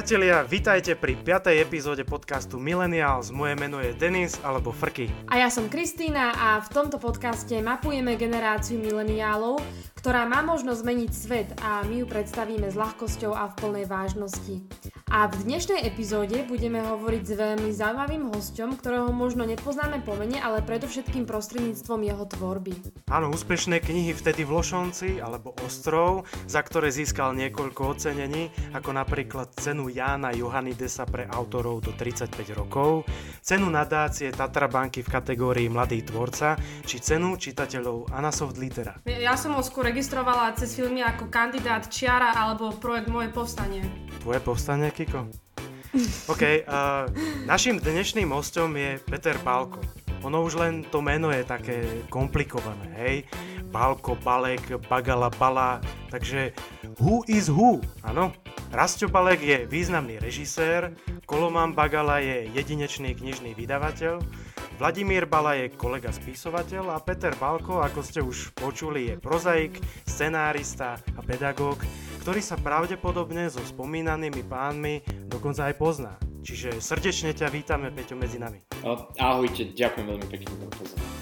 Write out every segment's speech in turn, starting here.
Priatelia, vitajte pri 5. epizóde podcastu Millennials. Moje meno je Denis alebo Frky. A ja som Kristýna a v tomto podcaste mapujeme generáciu mileniálov, ktorá má možnosť zmeniť svet a my ju predstavíme s ľahkosťou a v plnej vážnosti. A v dnešnej epizóde budeme hovoriť s veľmi zaujímavým hostom, ktorého možno nepoznáme po mene, ale predovšetkým prostredníctvom jeho tvorby. Áno, úspešné knihy vtedy v Lošonci alebo Ostrov, za ktoré získal niekoľko ocenení, ako napríklad cenu Jána Johannidesa pre autorov do 35 rokov, cenu nadácie Tatra banky v kategórii Mladý tvorca, či cenu čitateľov Anasoft Litera. Ja som ho skôr registrovala cez filmy ako kandidát Čiara alebo projekt Moje povstanie. Tvoje povstanie, Kiko? OK, uh, našim dnešným hostom je Peter Balko. Ono už len to meno je také komplikované, hej? Balko, Balek, Bagala, Bala, takže who is who, áno? Rastio Balek je významný režisér, Koloman Bagala je jedinečný knižný vydavateľ, Vladimír Bala je kolega spisovateľ a Peter Balko, ako ste už počuli, je prozaik, scenárista a pedagóg, ktorý sa pravdepodobne so spomínanými pánmi dokonca aj pozná. Čiže srdečne ťa vítame, Peťo, medzi nami. Ahojte, ďakujem veľmi pekne za pozornosť.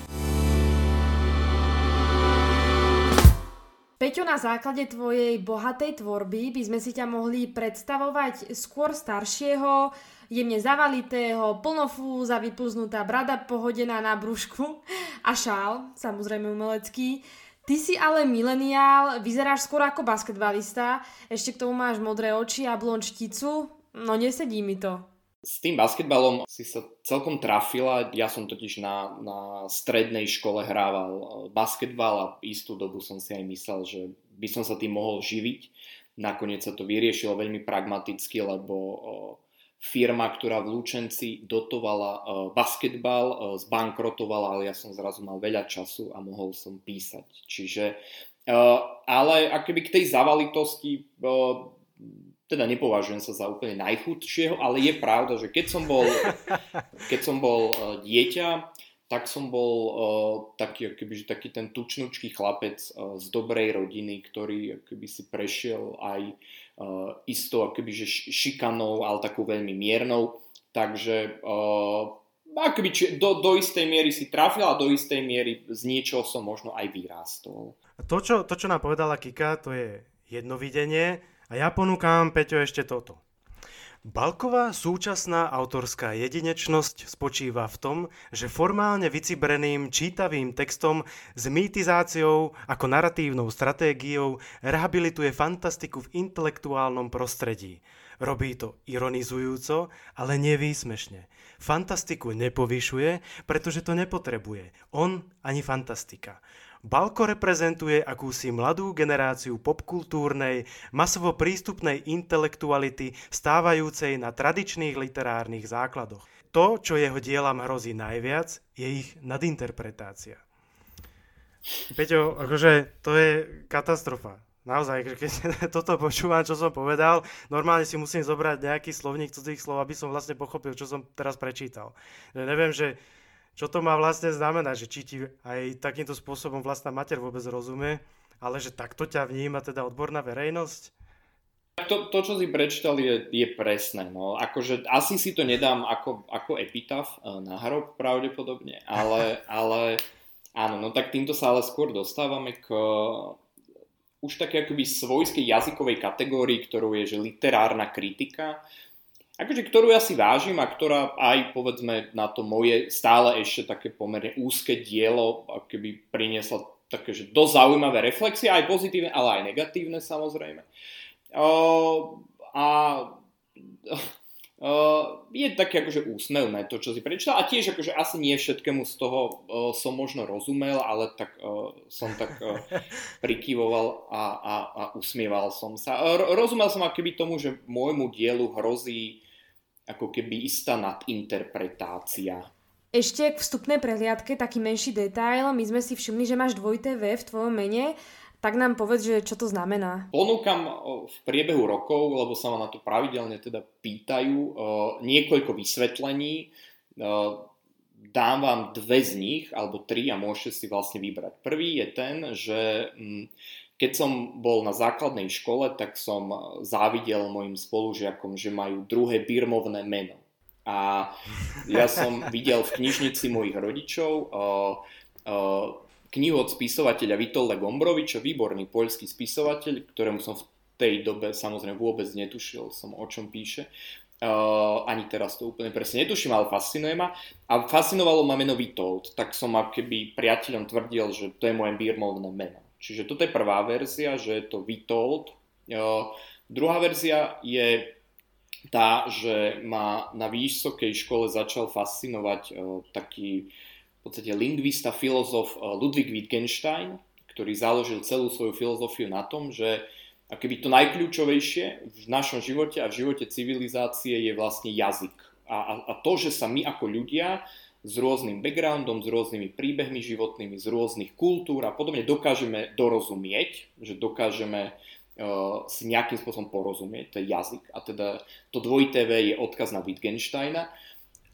Peťo, na základe tvojej bohatej tvorby by sme si ťa mohli predstavovať skôr staršieho, jemne zavalitého, plnofúza, vypluznutá brada pohodená na brúšku a šál, samozrejme umelecký. Ty si ale mileniál, vyzeráš skôr ako basketbalista, ešte k tomu máš modré oči a blond šticu, no nesedí mi to. S tým basketbalom si sa celkom trafila, ja som totiž na, na strednej škole hrával e, basketbal a istú dobu som si aj myslel, že by som sa tým mohol živiť. Nakoniec sa to vyriešilo veľmi pragmaticky, lebo firma, ktorá v Lučenci dotovala uh, basketbal, uh, zbankrotovala, ale ja som zrazu mal veľa času a mohol som písať. Čiže, uh, ale akoby k tej zavalitosti, teda nepovažujem sa za úplne najchudšieho, ale je pravda, že keď som bol, keď som bol dieťa, tak som bol uh, taký, akoby, že taký ten tučnúčký chlapec uh, z dobrej rodiny, ktorý akoby si prešiel aj uh, istou akoby, že šikanou, ale takou veľmi miernou. Takže uh, akoby, či, do, do istej miery si trafil a do istej miery z niečoho som možno aj vyrástol. To čo, to, čo nám povedala Kika, to je jedno videnie a ja ponúkam, Peťo, ešte toto. Balková súčasná autorská jedinečnosť spočíva v tom, že formálne vycibreným čítavým textom s mýtizáciou ako naratívnou stratégiou rehabilituje fantastiku v intelektuálnom prostredí. Robí to ironizujúco, ale nevýsmešne. Fantastiku nepovyšuje, pretože to nepotrebuje. On ani fantastika. Balko reprezentuje akúsi mladú generáciu popkultúrnej, masovo prístupnej intelektuality stávajúcej na tradičných literárnych základoch. To, čo jeho dielam hrozí najviac, je ich nadinterpretácia. Peťo, akože to je katastrofa. Naozaj, keď toto počúvam, čo som povedal, normálne si musím zobrať nejaký slovník cudzích slov, aby som vlastne pochopil, čo som teraz prečítal. Neviem, že čo to má vlastne znamenať, že či ti aj takýmto spôsobom vlastná mater vôbec rozumie, ale že takto ťa vníma teda odborná verejnosť? To, to čo si prečítal, je, je presné. No. Akože, asi si to nedám ako, ako epitaf eh, na hrob pravdepodobne, ale, ale áno, no tak týmto sa ale skôr dostávame k už také akoby svojskej jazykovej kategórii, ktorú je že literárna kritika, akože, ktorú ja si vážim a ktorá aj povedzme na to moje stále ešte také pomerne úzke dielo keby priniesla také, že dosť zaujímavé reflexie, aj pozitívne, ale aj negatívne samozrejme. Uh, a Uh, je také akože úsmevné to, čo si prečítal a tiež akože asi nie všetkému z toho uh, som možno rozumel, ale tak uh, som tak uh, prikyvoval a, a, a usmieval som sa. Uh, rozumel som akoby tomu, že môjmu dielu hrozí ako keby istá nadinterpretácia. Ešte k vstupnej prehliadke taký menší detail. My sme si všimli, že máš dvojité V v tvojom mene. Tak nám povedz, že čo to znamená. Ponúkam v priebehu rokov, lebo sa ma na to pravidelne teda pýtajú, niekoľko vysvetlení. dám vám dve z nich, alebo tri a môžete si vlastne vybrať. Prvý je ten, že mm, keď som bol na základnej škole, tak som závidel mojim spolužiakom, že majú druhé birmovné meno. A ja som videl v knižnici mojich rodičov uh, uh, knihu od spisovateľa Vitolda Gombroviča, výborný poľský spisovateľ, ktorému som v tej dobe samozrejme vôbec netušil som o čom píše. Uh, ani teraz to úplne presne netuším, ale fascinuje ma. A fascinovalo ma meno Vitold, tak som keby priateľom tvrdil, že to je moje birmovné meno. Čiže toto je prvá verzia, že je to Vitold. Uh, druhá verzia je tá, že ma na vysokej škole začal fascinovať uh, taký v podstate lingvista, filozof uh, Ludwig Wittgenstein, ktorý založil celú svoju filozofiu na tom, že akoby to najkľúčovejšie v našom živote a v živote civilizácie je vlastne jazyk. A, a, a to, že sa my ako ľudia s rôznym backgroundom, s rôznymi príbehmi životnými, z rôznych kultúr a podobne dokážeme dorozumieť, že dokážeme uh, si nejakým spôsobom porozumieť, to je jazyk. A teda to dvojité V je odkaz na Wittgensteina.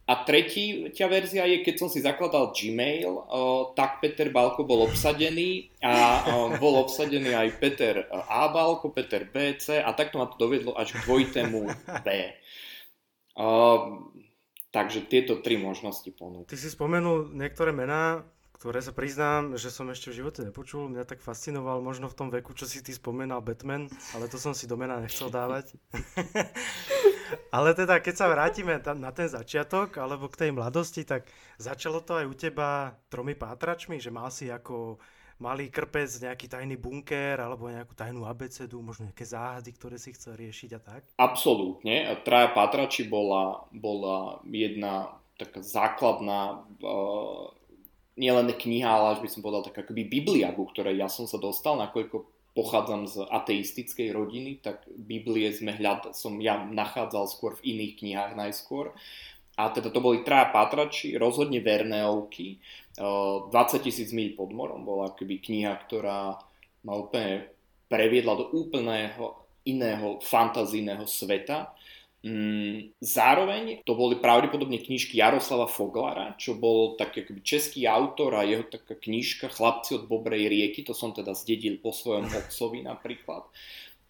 A tretí verzia je, keď som si zakladal Gmail, uh, tak Peter Balko bol obsadený a uh, bol obsadený aj Peter A. Balko, Peter B, C a takto ma to dovedlo až k dvojitému B. Takže tieto tri možnosti ponúk. Ty si spomenul niektoré mená, ktoré sa priznám, že som ešte v živote nepočul. Mňa tak fascinoval možno v tom veku, čo si ty spomenal Batman, ale to som si do mena nechcel dávať. ale teda, keď sa vrátime na ten začiatok, alebo k tej mladosti, tak začalo to aj u teba tromi pátračmi, že mal si ako malý krpec, nejaký tajný bunker alebo nejakú tajnú abecedu, možno nejaké záhady, ktoré si chcel riešiť a tak? Absolútne. Traja Patrači bola, bola jedna taká základná uh, nielen kniha, ale až by som povedal taká akoby Biblia, ku ktorej ja som sa dostal, nakoľko pochádzam z ateistickej rodiny, tak Biblie sme hľad, som ja nachádzal skôr v iných knihách najskôr. A teda to boli traja patrači, rozhodne Verneovky, 20 tisíc míľ pod morom bola akoby kniha, ktorá ma úplne previedla do úplného iného fantazijného sveta. Mm, zároveň to boli pravdepodobne knižky Jaroslava Foglara, čo bol taký akoby český autor a jeho taká knižka Chlapci od Bobrej rieky, to som teda zdedil po svojom otcovi napríklad.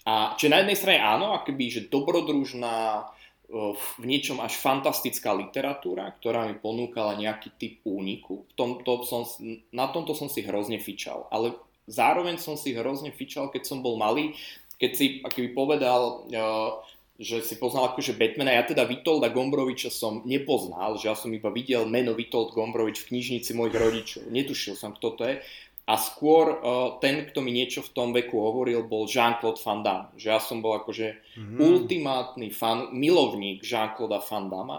A čo na jednej strane áno, akoby, že dobrodružná, v niečom až fantastická literatúra, ktorá mi ponúkala nejaký typ úniku. V tomto som, na tomto som si hrozne fičal, ale zároveň som si hrozne fičal, keď som bol malý, keď si akoby povedal, že si poznal akože Batmana, ja teda Vitolda Gombroviča som nepoznal, že ja som iba videl meno Vitold Gombrovič v knižnici mojich rodičov. Netušil som, kto to je. A skôr uh, ten, kto mi niečo v tom veku hovoril, bol Jean-Claude Van Damme. Že ja som bol akože mm-hmm. ultimátny fan, milovník Jean-Claude Van Damme.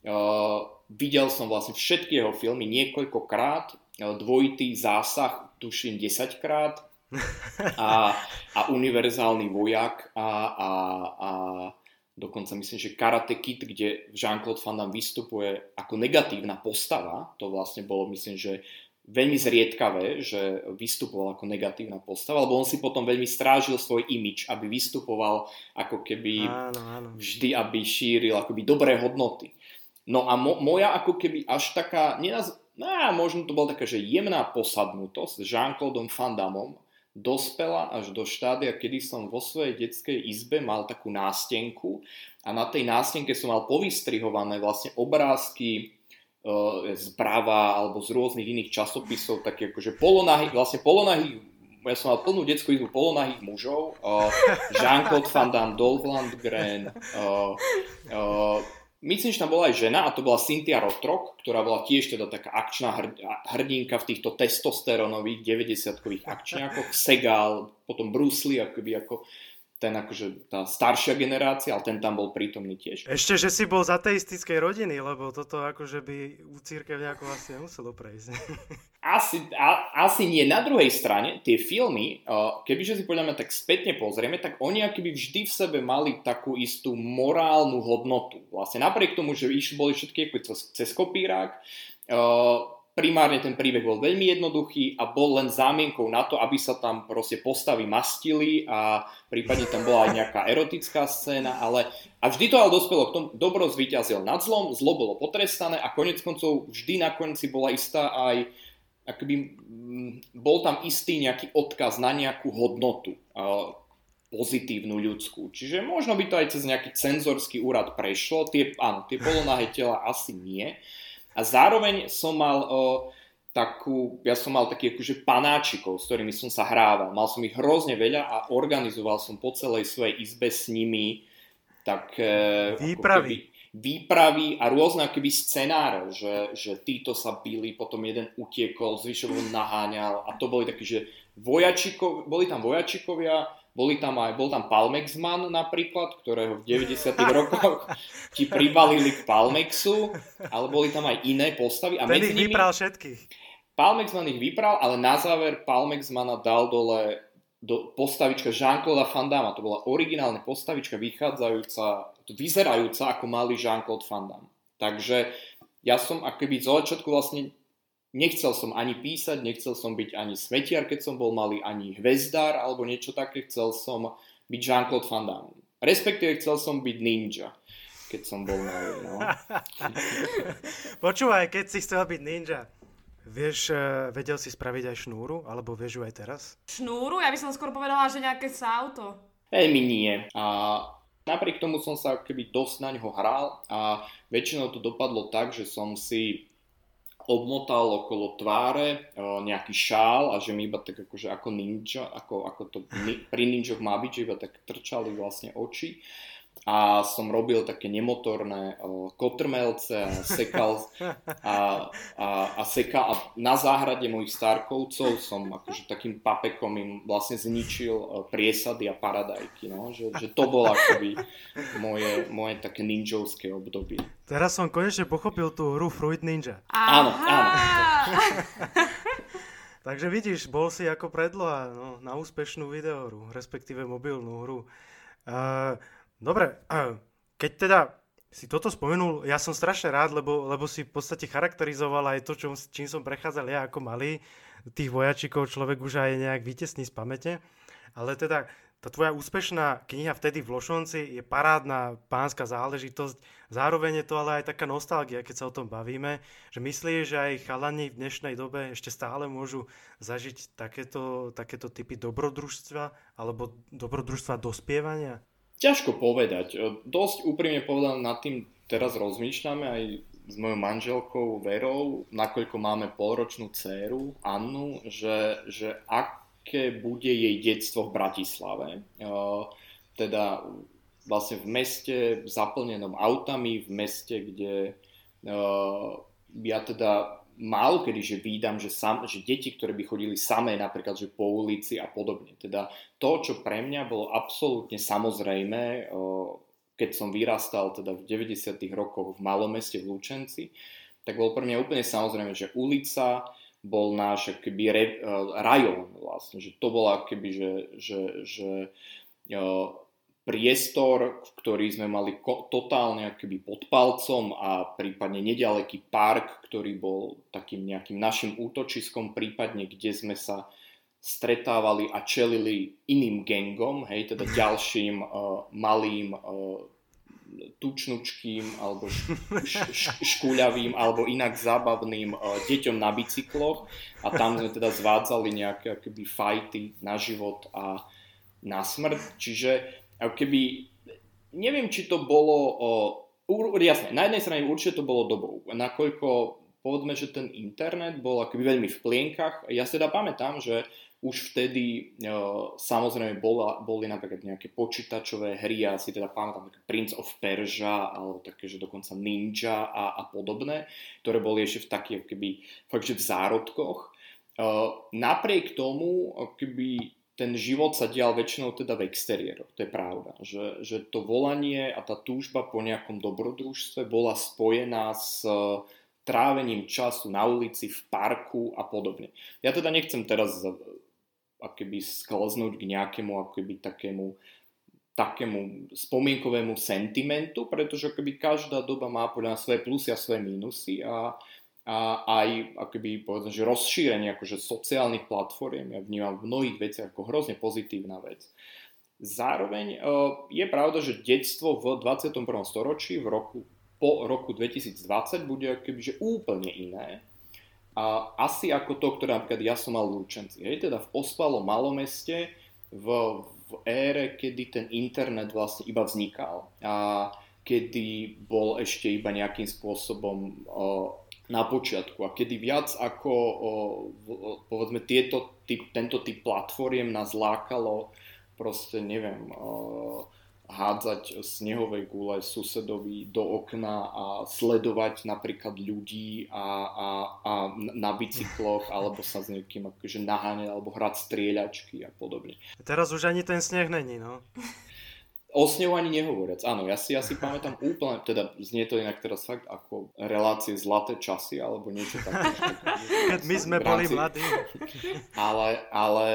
Uh, videl som vlastne všetky jeho filmy niekoľkokrát, uh, dvojitý zásah, tuším 10 krát a, a univerzálny vojak a, a, a dokonca myslím, že Karate Kid, kde Jean-Claude Van Damme vystupuje ako negatívna postava, to vlastne bolo myslím, že veľmi zriedkavé, že vystupoval ako negatívna postava, lebo on si potom veľmi strážil svoj imič, aby vystupoval ako keby áno, áno. vždy, aby šíril akoby dobré hodnoty. No a mo, moja ako keby až taká, nenaz, no, možno to bola taká, že jemná posadnutosť s Jean-Claude Van Damme dospela až do štádia, kedy som vo svojej detskej izbe mal takú nástenku a na tej nástenke som mal povystrihované vlastne obrázky z Brava alebo z rôznych iných časopisov, také akože polonahých, vlastne polonahých, ja som mal plnú detskú izbu polonahých mužov, uh, Jean-Claude Van Damme, Dolph Lundgren, uh, uh, myslím, že tam bola aj žena a to bola Cynthia Rotrok, ktorá bola tiež teda taká akčná hrdinka v týchto testosterónových 90-kových akčňákoch, Segal, potom Bruce Lee, akoby ako ten akože tá staršia generácia, ale ten tam bol prítomný tiež. Ešte, že si bol z ateistickej rodiny, lebo toto akože by u církev nejako asi nemuselo prejsť. Asi, a, asi nie. Na druhej strane, tie filmy, kebyže si poďme tak spätne pozrieme, tak oni akoby vždy v sebe mali takú istú morálnu hodnotu. Vlastne napriek tomu, že išli boli všetky cez, cez kopírák, primárne ten príbeh bol veľmi jednoduchý a bol len zámienkou na to, aby sa tam proste postavy mastili a prípadne tam bola aj nejaká erotická scéna, ale a vždy to ale dospelo k tomu, dobro zvíťazil nad zlom, zlo bolo potrestané a konec koncov vždy nakoniec si bola istá aj akoby, bol tam istý nejaký odkaz na nejakú hodnotu pozitívnu ľudskú. Čiže možno by to aj cez nejaký cenzorský úrad prešlo. Tie, áno, tie polonahé tela asi nie. A zároveň som mal o, takú, ja som mal takých akože panáčikov, s ktorými som sa hrával. Mal som ich hrozne veľa a organizoval som po celej svojej izbe s nimi tak výpravy. výpravy a rôzne akoby scenáre, že, že títo sa bili, potom jeden utiekol, zvyšok naháňal a to boli takí, že vojačikov, boli tam vojačikovia, boli tam aj, bol tam Palmexman napríklad, ktorého v 90 rokoch ti pribalili k Palmexu, ale boli tam aj iné postavy. A Ten medzi ich nimi, vypral všetkých. Palmexman ich vypral, ale na záver Palmexmana dal dole do postavička Jean-Claude Van Damme. To bola originálna postavička vychádzajúca, vyzerajúca ako malý Jean-Claude Van Damme. Takže ja som akoby z začiatku vlastne Nechcel som ani písať, nechcel som byť ani smetiar, keď som bol malý, ani hvezdár alebo niečo také. Chcel som byť Jean-Claude Van Damme. Respektíve chcel som byť ninja, keď som bol malý. No. Počúvaj, keď si chcel byť ninja, Vieš, uh, vedel si spraviť aj šnúru, alebo vieš ju aj teraz? Šnúru? Ja by som skôr povedala, že nejaké auto. Veľmi nie. A napriek tomu som sa keby dosť na ňo hral a väčšinou to dopadlo tak, že som si obmotal okolo tváre nejaký šál a že mi iba tak akože ako ninja, ako, ako to pri ninjoch má byť, že iba tak trčali vlastne oči a som robil také nemotorné uh, kotrmelce a sekal a, a, a, seka, a na záhrade mojich starkovcov som akože takým papekom im vlastne zničil uh, priesady a paradajky, no? že, že to bolo akoby moje, moje také ninjovské obdobie. Teraz som konečne pochopil tú hru Fruit Ninja. Áno, áno. Takže vidíš, bol si ako predloha no, na úspešnú videohru, respektíve mobilnú hru. Uh, Dobre, keď teda si toto spomenul, ja som strašne rád, lebo, lebo si v podstate charakterizoval aj to, čo, čím som prechádzal ja ako malý. Tých vojačikov človek už aj nejak vytesní z pamäte. Ale teda tá tvoja úspešná kniha vtedy v Lošonci je parádna pánska záležitosť. Zároveň je to ale aj taká nostalgia, keď sa o tom bavíme, že myslíš, že aj chalani v dnešnej dobe ešte stále môžu zažiť takéto, takéto typy dobrodružstva alebo dobrodružstva dospievania? Ťažko povedať. E, dosť úprimne povedané nad tým teraz rozmýšľame aj s mojou manželkou Verou, nakoľko máme polročnú dceru Annu, že, že aké bude jej detstvo v Bratislave. Uh, teda vlastne v meste zaplnenom autami, v meste, kde uh, ja teda málo kedy, že vídam, že, sam, že deti, ktoré by chodili samé napríklad že po ulici a podobne. Teda to, čo pre mňa bolo absolútne samozrejme, keď som vyrastal teda v 90. rokoch v malom meste v Lučenci, tak bolo pre mňa úplne samozrejme, že ulica bol náš akoby re, rajón vlastne, že to bolo akoby, že, že, že priestor, ktorý sme mali ko- totálne akoby pod palcom a prípadne nedaleký park, ktorý bol takým nejakým našim útočiskom, prípadne kde sme sa stretávali a čelili iným gengom, hej, teda ďalším uh, malým uh, tučnučkým alebo š- š- škúľavým alebo inak zábavným uh, deťom na bicykloch a tam sme teda zvádzali nejaké akoby fajty na život a na smrť. Čiže ako keby, neviem, či to bolo, o, jasne, na jednej strane určite to bolo dobou, nakoľko povedzme, že ten internet bol akoby veľmi v plienkach. Ja si teda pamätám, že už vtedy e, samozrejme bola, boli napríklad nejaké počítačové hry, ja si teda pamätám také Prince of Persia, alebo také, že dokonca Ninja a, a podobné, ktoré boli ešte v takých, keby, fakt, že v zárodkoch. E, napriek tomu, keby ten život sa dial väčšinou teda v exteriéroch, to je pravda. Že, že to volanie a tá túžba po nejakom dobrodružstve bola spojená s e, trávením času na ulici, v parku a podobne. Ja teda nechcem teraz akoby sklznúť k nejakému akoby takému takému spomienkovému sentimentu, pretože akoby každá doba má podľa svoje plusy a svoje minusy a a aj akoby, povedzme, že rozšírenie akože sociálnych platform ja vnímam v mnohých veciach ako hrozne pozitívna vec. Zároveň e, je pravda, že detstvo v 21. storočí v roku, po roku 2020 bude akoby, že úplne iné. A asi ako to, ktoré napríklad ja som mal v Lučenci. Hej, teda v ospalom malomeste, v, v ére, kedy ten internet vlastne iba vznikal a kedy bol ešte iba nejakým spôsobom uh, na počiatku a kedy viac ako o, povedzme tieto typ, tento typ platformiem nás lákalo proste neviem o, hádzať snehové gule susedovi do okna a sledovať napríklad ľudí a, a, a na bicykloch alebo sa s niekým akože naháňať alebo hrať strieľačky a podobne. Teraz už ani ten sneh není, no. O snehu ani nehovoriac. Áno, ja si, ja si pamätám úplne, teda znie to inak teraz fakt ako relácie zlaté časy alebo niečo také. Keď my sme boli mladí. Ale, ale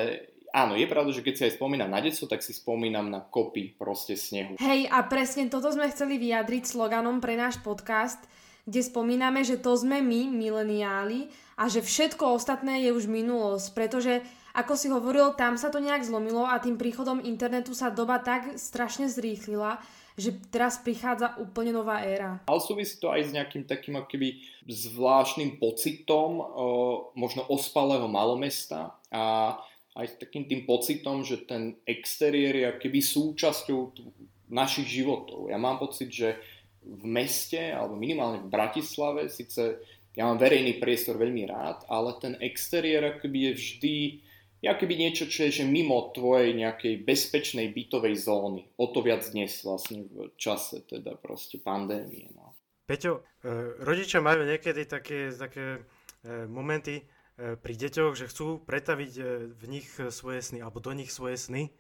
áno, je pravda, že keď si aj spomínam na detstvo, tak si spomínam na kopy proste snehu. Hej, a presne toto sme chceli vyjadriť sloganom pre náš podcast, kde spomíname, že to sme my, mileniáli, a že všetko ostatné je už minulosť, pretože ako si hovoril, tam sa to nejak zlomilo a tým príchodom internetu sa doba tak strašne zrýchlila, že teraz prichádza úplne nová éra. Ale súvisí to aj s nejakým takým akoby zvláštnym pocitom, o, možno ospalého malomesta a aj s takým tým pocitom, že ten exteriér je akoby súčasťou našich životov. Ja mám pocit, že v meste, alebo minimálne v Bratislave, síce ja mám verejný priestor veľmi rád, ale ten exteriér akoby je vždy je akoby niečo, čo je že mimo tvojej nejakej bezpečnej bytovej zóny. O to viac dnes vlastne v čase teda proste pandémie. No. Peťo, e, rodičia majú niekedy také, také e, momenty e, pri deťoch, že chcú pretaviť v nich svoje sny, alebo do nich svoje sny.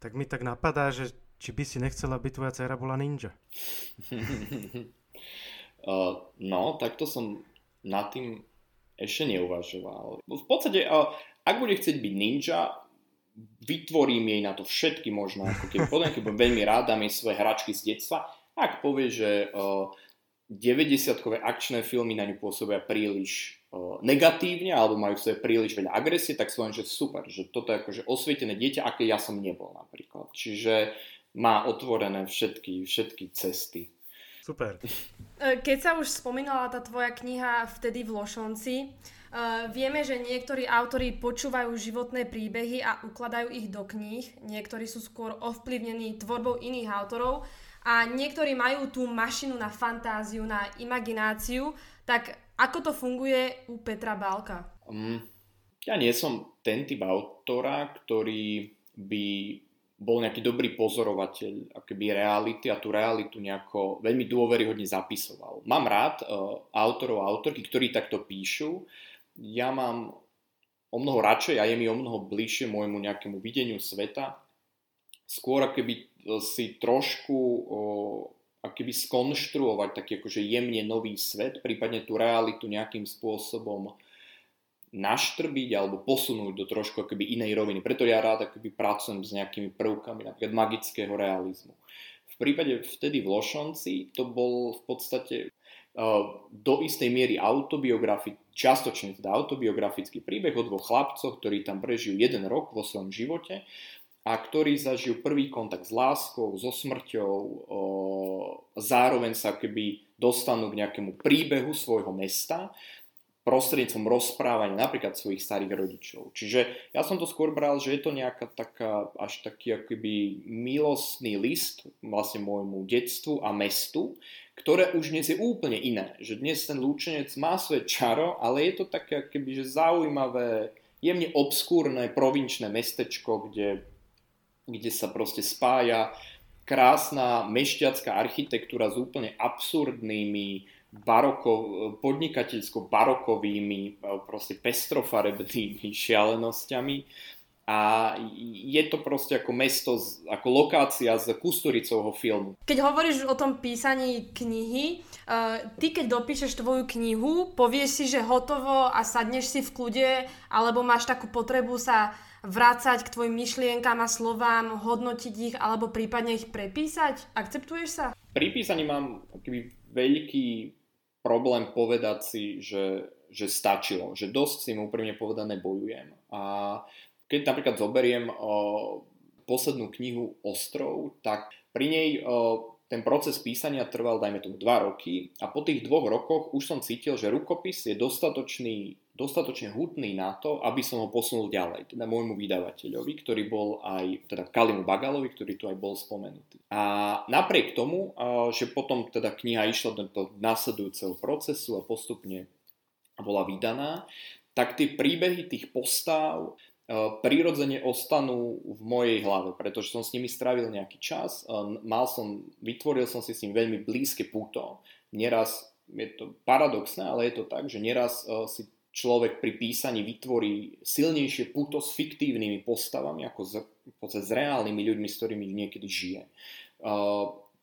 Tak mi tak napadá, že či by si nechcela, aby tvoja dcera bola ninja. no, takto som nad tým ešte neuvažoval. V podstate ak bude chcieť byť ninja, vytvorím jej na to všetky možno, ako poviem, keď budem veľmi rád, dám jej svoje hračky z detstva. Ak povie, že uh, 90-kové akčné filmy na ňu pôsobia príliš uh, negatívne alebo majú svoje príliš veľa agresie, tak si že super, že toto je akože osvietené dieťa, aké ja som nebol napríklad. Čiže má otvorené všetky, všetky cesty. Super. Keď sa už spomínala tá tvoja kniha vtedy v Lošonci, Uh, vieme, že niektorí autori počúvajú životné príbehy a ukladajú ich do kníh, niektorí sú skôr ovplyvnení tvorbou iných autorov a niektorí majú tú mašinu na fantáziu, na imagináciu, tak ako to funguje u Petra Bálka? Um, ja nie som ten typ autora, ktorý by bol nejaký dobrý pozorovateľ akoby reality a tú realitu nejako veľmi dôveryhodne zapisoval. Mám rád uh, autorov a autorky, ktorí takto píšu, ja mám o mnoho radšej a je mi o mnoho bližšie môjmu nejakému videniu sveta. Skôr keby si trošku o, akoby skonštruovať taký akože jemne nový svet, prípadne tú realitu nejakým spôsobom naštrbiť alebo posunúť do trošku akoby inej roviny. Preto ja rád akoby pracujem s nejakými prvkami napríklad magického realizmu. V prípade vtedy v Lošonci to bol v podstate do istej miery autobiografický, častočne teda autobiografický príbeh o dvoch chlapcoch, ktorí tam prežijú jeden rok vo svojom živote a ktorí zažijú prvý kontakt s láskou, so smrťou, zároveň sa keby dostanú k nejakému príbehu svojho mesta prostredníctvom rozprávania napríklad svojich starých rodičov. Čiže ja som to skôr bral, že je to nejaká taká, až taký akoby milostný list vlastne môjmu detstvu a mestu, ktoré už dnes je úplne iné. Že dnes ten lúčenec má svoje čaro, ale je to také akoby, že zaujímavé, jemne obskúrne provinčné mestečko, kde, kde sa proste spája krásna mešťacká architektúra s úplne absurdnými baroko, podnikateľsko-barokovými, proste pestrofarebnými šialenosťami a je to proste ako mesto, ako lokácia z Kusturicovho filmu. Keď hovoríš o tom písaní knihy, uh, ty keď dopíšeš tvoju knihu, povieš si, že hotovo a sadneš si v kľude, alebo máš takú potrebu sa vrácať k tvojim myšlienkám a slovám, hodnotiť ich, alebo prípadne ich prepísať? Akceptuješ sa? Pri písaní mám veľký problém povedať si, že, že stačilo, že dosť s tým úprimne povedané bojujem. A keď napríklad zoberiem o, poslednú knihu Ostrov, tak pri nej o, ten proces písania trval, dajme tomu, 2 roky a po tých dvoch rokoch už som cítil, že rukopis je dostatočný, dostatočne hutný na to, aby som ho posunul ďalej, teda môjmu vydavateľovi, ktorý bol aj, teda Kalimu Bagalovi, ktorý tu aj bol spomenutý. A napriek tomu, že potom teda kniha išla do následujúceho procesu a postupne bola vydaná, tak tie príbehy tých postav prirodzene ostanú v mojej hlave, pretože som s nimi strávil nejaký čas, mal som, vytvoril som si s ním veľmi blízke puto. Neraz, je to paradoxné, ale je to tak, že neraz si človek pri písaní vytvorí silnejšie puto s fiktívnymi postavami ako s, s reálnymi ľuďmi, s ktorými niekedy žije.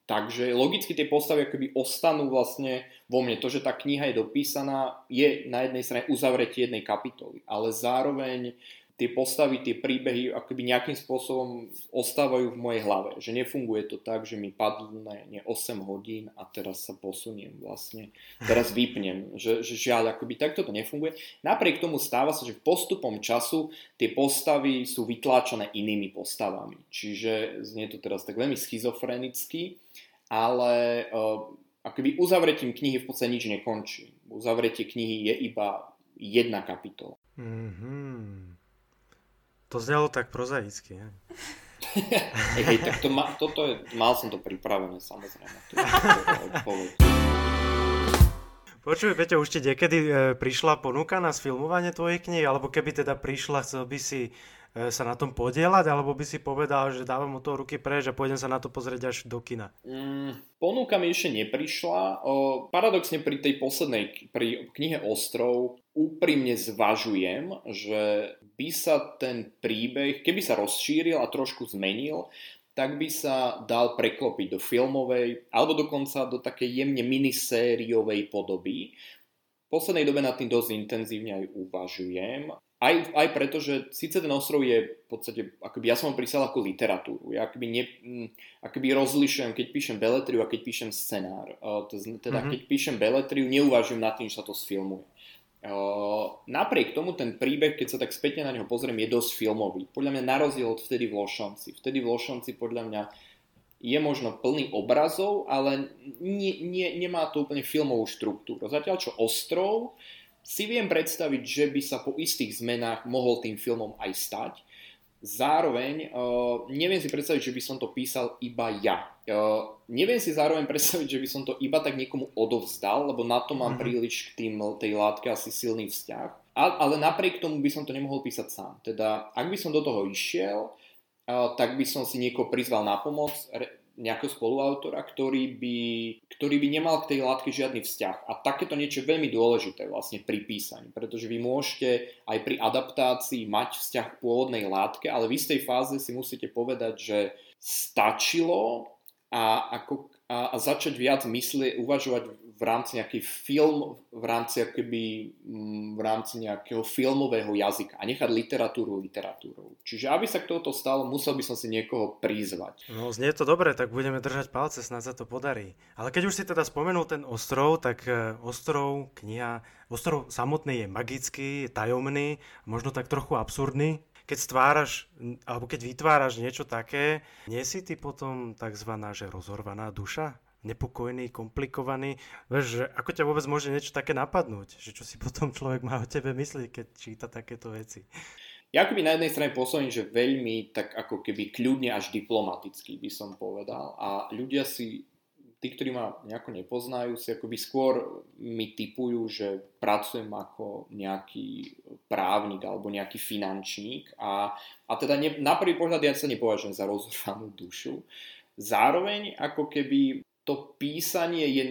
Takže logicky tie postavy akoby ostanú vlastne vo mne. To, že tá kniha je dopísaná, je na jednej strane uzavretie jednej kapitoly, ale zároveň tie postavy, tie príbehy akoby nejakým spôsobom ostávajú v mojej hlave. Že nefunguje to tak, že mi padlo na ne 8 hodín a teraz sa posuniem vlastne. Teraz vypnem. Že, že žiaľ, akoby takto to nefunguje. Napriek tomu stáva sa, že postupom času tie postavy sú vytláčané inými postavami. Čiže znie to teraz tak veľmi schizofrenicky, ale uh, akoby uzavretím knihy v podstate nič nekončí. Uzavretie knihy je iba jedna kapitola. Mm-hmm. To znelo tak prozaicky. Ne? hej, tak to ma, toto je, mal som to pripravené samozrejme. Počuj, Peťo, už ti niekedy e, prišla ponuka na sfilmovanie tvojej knihy, alebo keby teda prišla, chcel by si E, sa na tom podielať, alebo by si povedal, že dávam mu to ruky preč a pôjdem sa na to pozrieť až do kina? Mm, ponuka mi ešte neprišla. O, paradoxne pri tej poslednej, pri knihe Ostrov, úprimne zvažujem, že by sa ten príbeh, keby sa rozšíril a trošku zmenil, tak by sa dal preklopiť do filmovej alebo dokonca do takej jemne minisériovej podoby. V poslednej dobe nad tým dosť intenzívne aj uvažujem aj, aj preto, že síce ten ostrov je v podstate, akoby ja som ho prísal ako literatúru, ja akoby, ne, akoby rozlišujem, keď píšem beletriu a keď píšem scenár. Teda mm-hmm. keď píšem beletriu, neuvažujem nad tým, že sa to sfilmuje. Uh, napriek tomu ten príbeh, keď sa tak spätne na neho pozriem, je dosť filmový. Podľa mňa na rozdiel od vtedy v Lošonci. Vtedy v Lošonci podľa mňa je možno plný obrazov, ale nie, nie, nemá to úplne filmovú štruktúru. Zatiaľ čo Ostrov si viem predstaviť, že by sa po istých zmenách mohol tým filmom aj stať. Zároveň uh, neviem si predstaviť, že by som to písal iba ja. Uh, neviem si zároveň predstaviť, že by som to iba tak niekomu odovzdal, lebo na to mám mm-hmm. príliš k tým, tej látke asi silný vzťah. A, ale napriek tomu by som to nemohol písať sám. Teda, ak by som do toho išiel, uh, tak by som si niekoho prizval na pomoc, re, nejakého spoluautora, ktorý by, ktorý by nemal k tej látke žiadny vzťah. A takéto niečo je veľmi dôležité vlastne pri písaní, pretože vy môžete aj pri adaptácii mať vzťah k pôvodnej látke, ale v istej fáze si musíte povedať, že stačilo a, ako, a, a začať viac myslie, uvažovať v rámci nejaký film, v rámci, akoby, mm, v rámci nejakého filmového jazyka a nechať literatúru literatúrou. Čiže aby sa k tohoto stalo, musel by som si niekoho prizvať. No znie to dobre, tak budeme držať palce, snad sa to podarí. Ale keď už si teda spomenul ten ostrov, tak e, ostrov, kniha, ostrov samotný je magický, je tajomný, možno tak trochu absurdný keď stváraš, alebo keď vytváraš niečo také, nie si ty potom tzv. že rozhorvaná duša? nepokojný, komplikovaný. Vieš, že ako ťa vôbec môže niečo také napadnúť? Že čo si potom človek má o tebe myslieť, keď číta takéto veci? Ja akoby na jednej strane pôsobím, že veľmi tak ako keby kľudne až diplomaticky by som povedal. A ľudia si, tí, ktorí ma nejako nepoznajú, si akoby skôr mi typujú, že pracujem ako nejaký právnik alebo nejaký finančník. A, a teda ne, na prvý pohľad ja sa nepovažujem za rozhranú dušu. Zároveň ako keby to písanie je,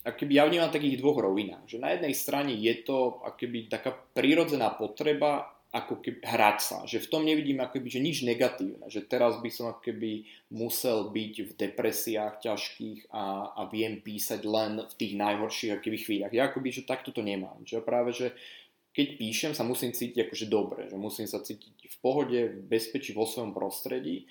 akoby ja vnímam takých dvoch rovinách. Že na jednej strane je to akoby taká prírodzená potreba ako keby hrať sa. Že v tom nevidím akoby, že nič negatívne. Že teraz by som akoby musel byť v depresiách ťažkých a, a viem písať len v tých najhorších akoby chvíľach. Ja akoby, že takto to nemám. Že práve, že keď píšem, sa musím cítiť akože dobre. Že musím sa cítiť v pohode, v bezpečí, vo svojom prostredí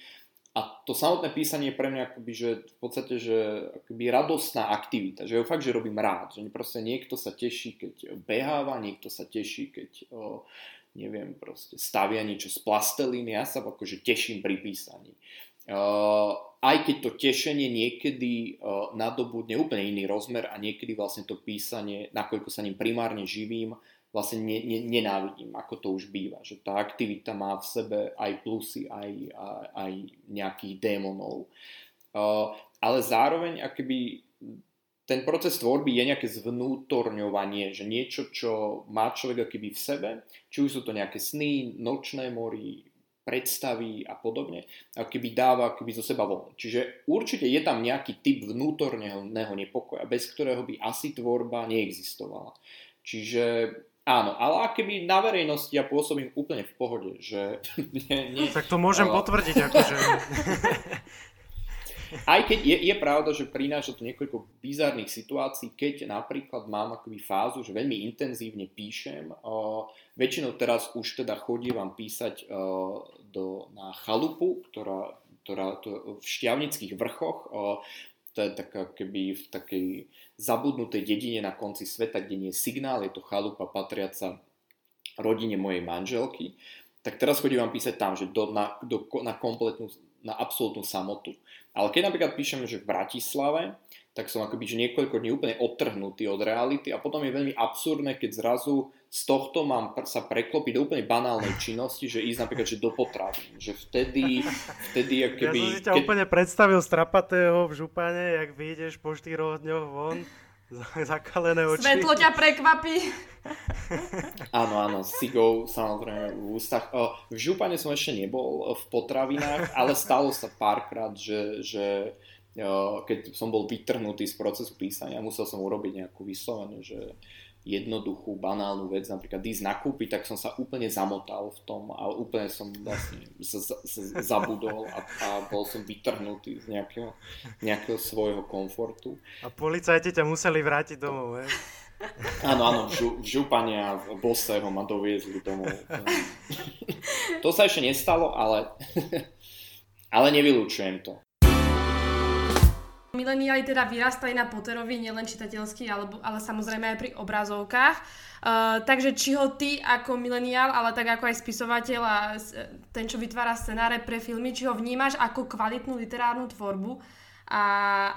a to samotné písanie je pre mňa akoby, že v podstate, že akoby radostná aktivita, že ho fakt, že robím rád, že proste niekto sa teší, keď beháva, niekto sa teší, keď o, neviem, proste stavia niečo z plastelíny, ja sa akože teším pri písaní. Uh, aj keď to tešenie niekedy uh, nadobudne úplne iný rozmer a niekedy vlastne to písanie, nakoľko sa ním primárne živím, vlastne ne, ne, nenávidím, ako to už býva. Že tá aktivita má v sebe aj plusy, aj, aj, aj nejakých démonov. Uh, ale zároveň akoby ten proces tvorby je nejaké zvnútorňovanie, že niečo, čo má človek akoby v sebe, či už sú to nejaké sny, nočné mory, predstavy a podobne, keby dáva keby zo seba von. Čiže určite je tam nejaký typ vnútorného nepokoja, bez ktorého by asi tvorba neexistovala. Čiže Áno, ale keby na verejnosti ja pôsobím úplne v pohode, že... nie, nie, tak to môžem ale... potvrdiť, akože... Aj keď je, je pravda, že prináša to niekoľko bizarných situácií, keď napríklad mám akoby fázu, že veľmi intenzívne píšem. Uh, väčšinou teraz už teda chodívam písať uh, do, na chalupu, ktorá, ktorá to, v šťavnických vrchoch. Uh, to je taká keby v takej zabudnutej dedine na konci sveta, kde nie je signál, je to chalupa patriaca rodine mojej manželky, tak teraz chodím vám písať tam, že do, na, do, na kompletnú, na absolútnu samotu. Ale keď napríklad píšem, že v Bratislave, tak som akoby že niekoľko dní úplne odtrhnutý od reality a potom je veľmi absurdné, keď zrazu z tohto mám sa preklopiť do úplne banálnej činnosti, že ísť napríklad že do potravy. Že vtedy, vtedy akoby... Ja som si ťa keď... úplne predstavil strapatého v župane, jak vyjdeš po štyroch dňoch von, zakalené oči. Svetlo ťa prekvapí. áno, áno, sigou samozrejme v ústach. V župane som ešte nebol v potravinách, ale stalo sa párkrát, že, že keď som bol vytrhnutý z procesu písania, musel som urobiť nejakú vyslovenú, že jednoduchú, banálnu vec, napríklad ísť nakúpiť, tak som sa úplne zamotal v tom a úplne som vlastne z, z, zabudol a, a bol som vytrhnutý z nejakého, nejakého svojho komfortu. A policajti ťa museli vrátiť domov, he? Áno, áno, v, žu, v župane a v Boseho ma doviezli domov. To sa ešte nestalo, ale, ale nevylučujem to. Mileniali teda vyrastali na Potterovi nielen čitateľsky, ale, ale samozrejme aj pri obrazovkách. Uh, takže či ho ty ako mileniál, ale tak ako aj spisovateľ a ten, čo vytvára scenáre pre filmy, či ho vnímaš ako kvalitnú literárnu tvorbu a,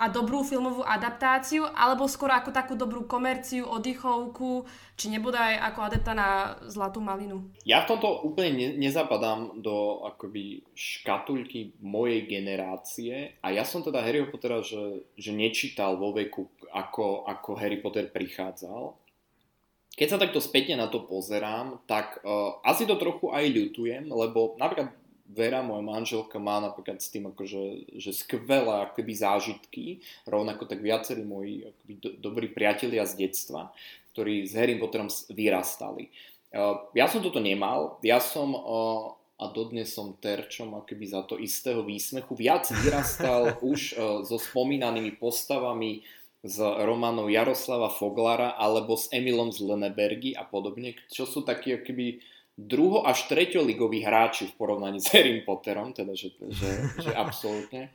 a dobrú filmovú adaptáciu, alebo skôr ako takú dobrú komerciu, oddychovku, či nebude aj ako adapta na Zlatú malinu? Ja v tomto úplne ne, nezapadám do akoby škatulky mojej generácie a ja som teda Harryho Pottera, že, že nečítal vo veku, ako, ako Harry Potter prichádzal. Keď sa takto spätne na to pozerám, tak uh, asi to trochu aj ľutujem, lebo napríklad Vera, moja manželka, má napríklad s tým akože, že skvelé akoby zážitky, rovnako tak viacerí moji akoby do, dobrí priatelia z detstva, ktorí s Harry Potterom vyrastali. Uh, ja som toto nemal, ja som uh, a dodnes som terčom akoby za to istého výsmechu. Viac vyrastal už uh, so spomínanými postavami z románov Jaroslava Foglara alebo s Emilom z Lenebergy a podobne, čo sú takí akoby druho až treťoligoví hráči v porovnaní s Harry Potterom, teda že, že, že absolútne.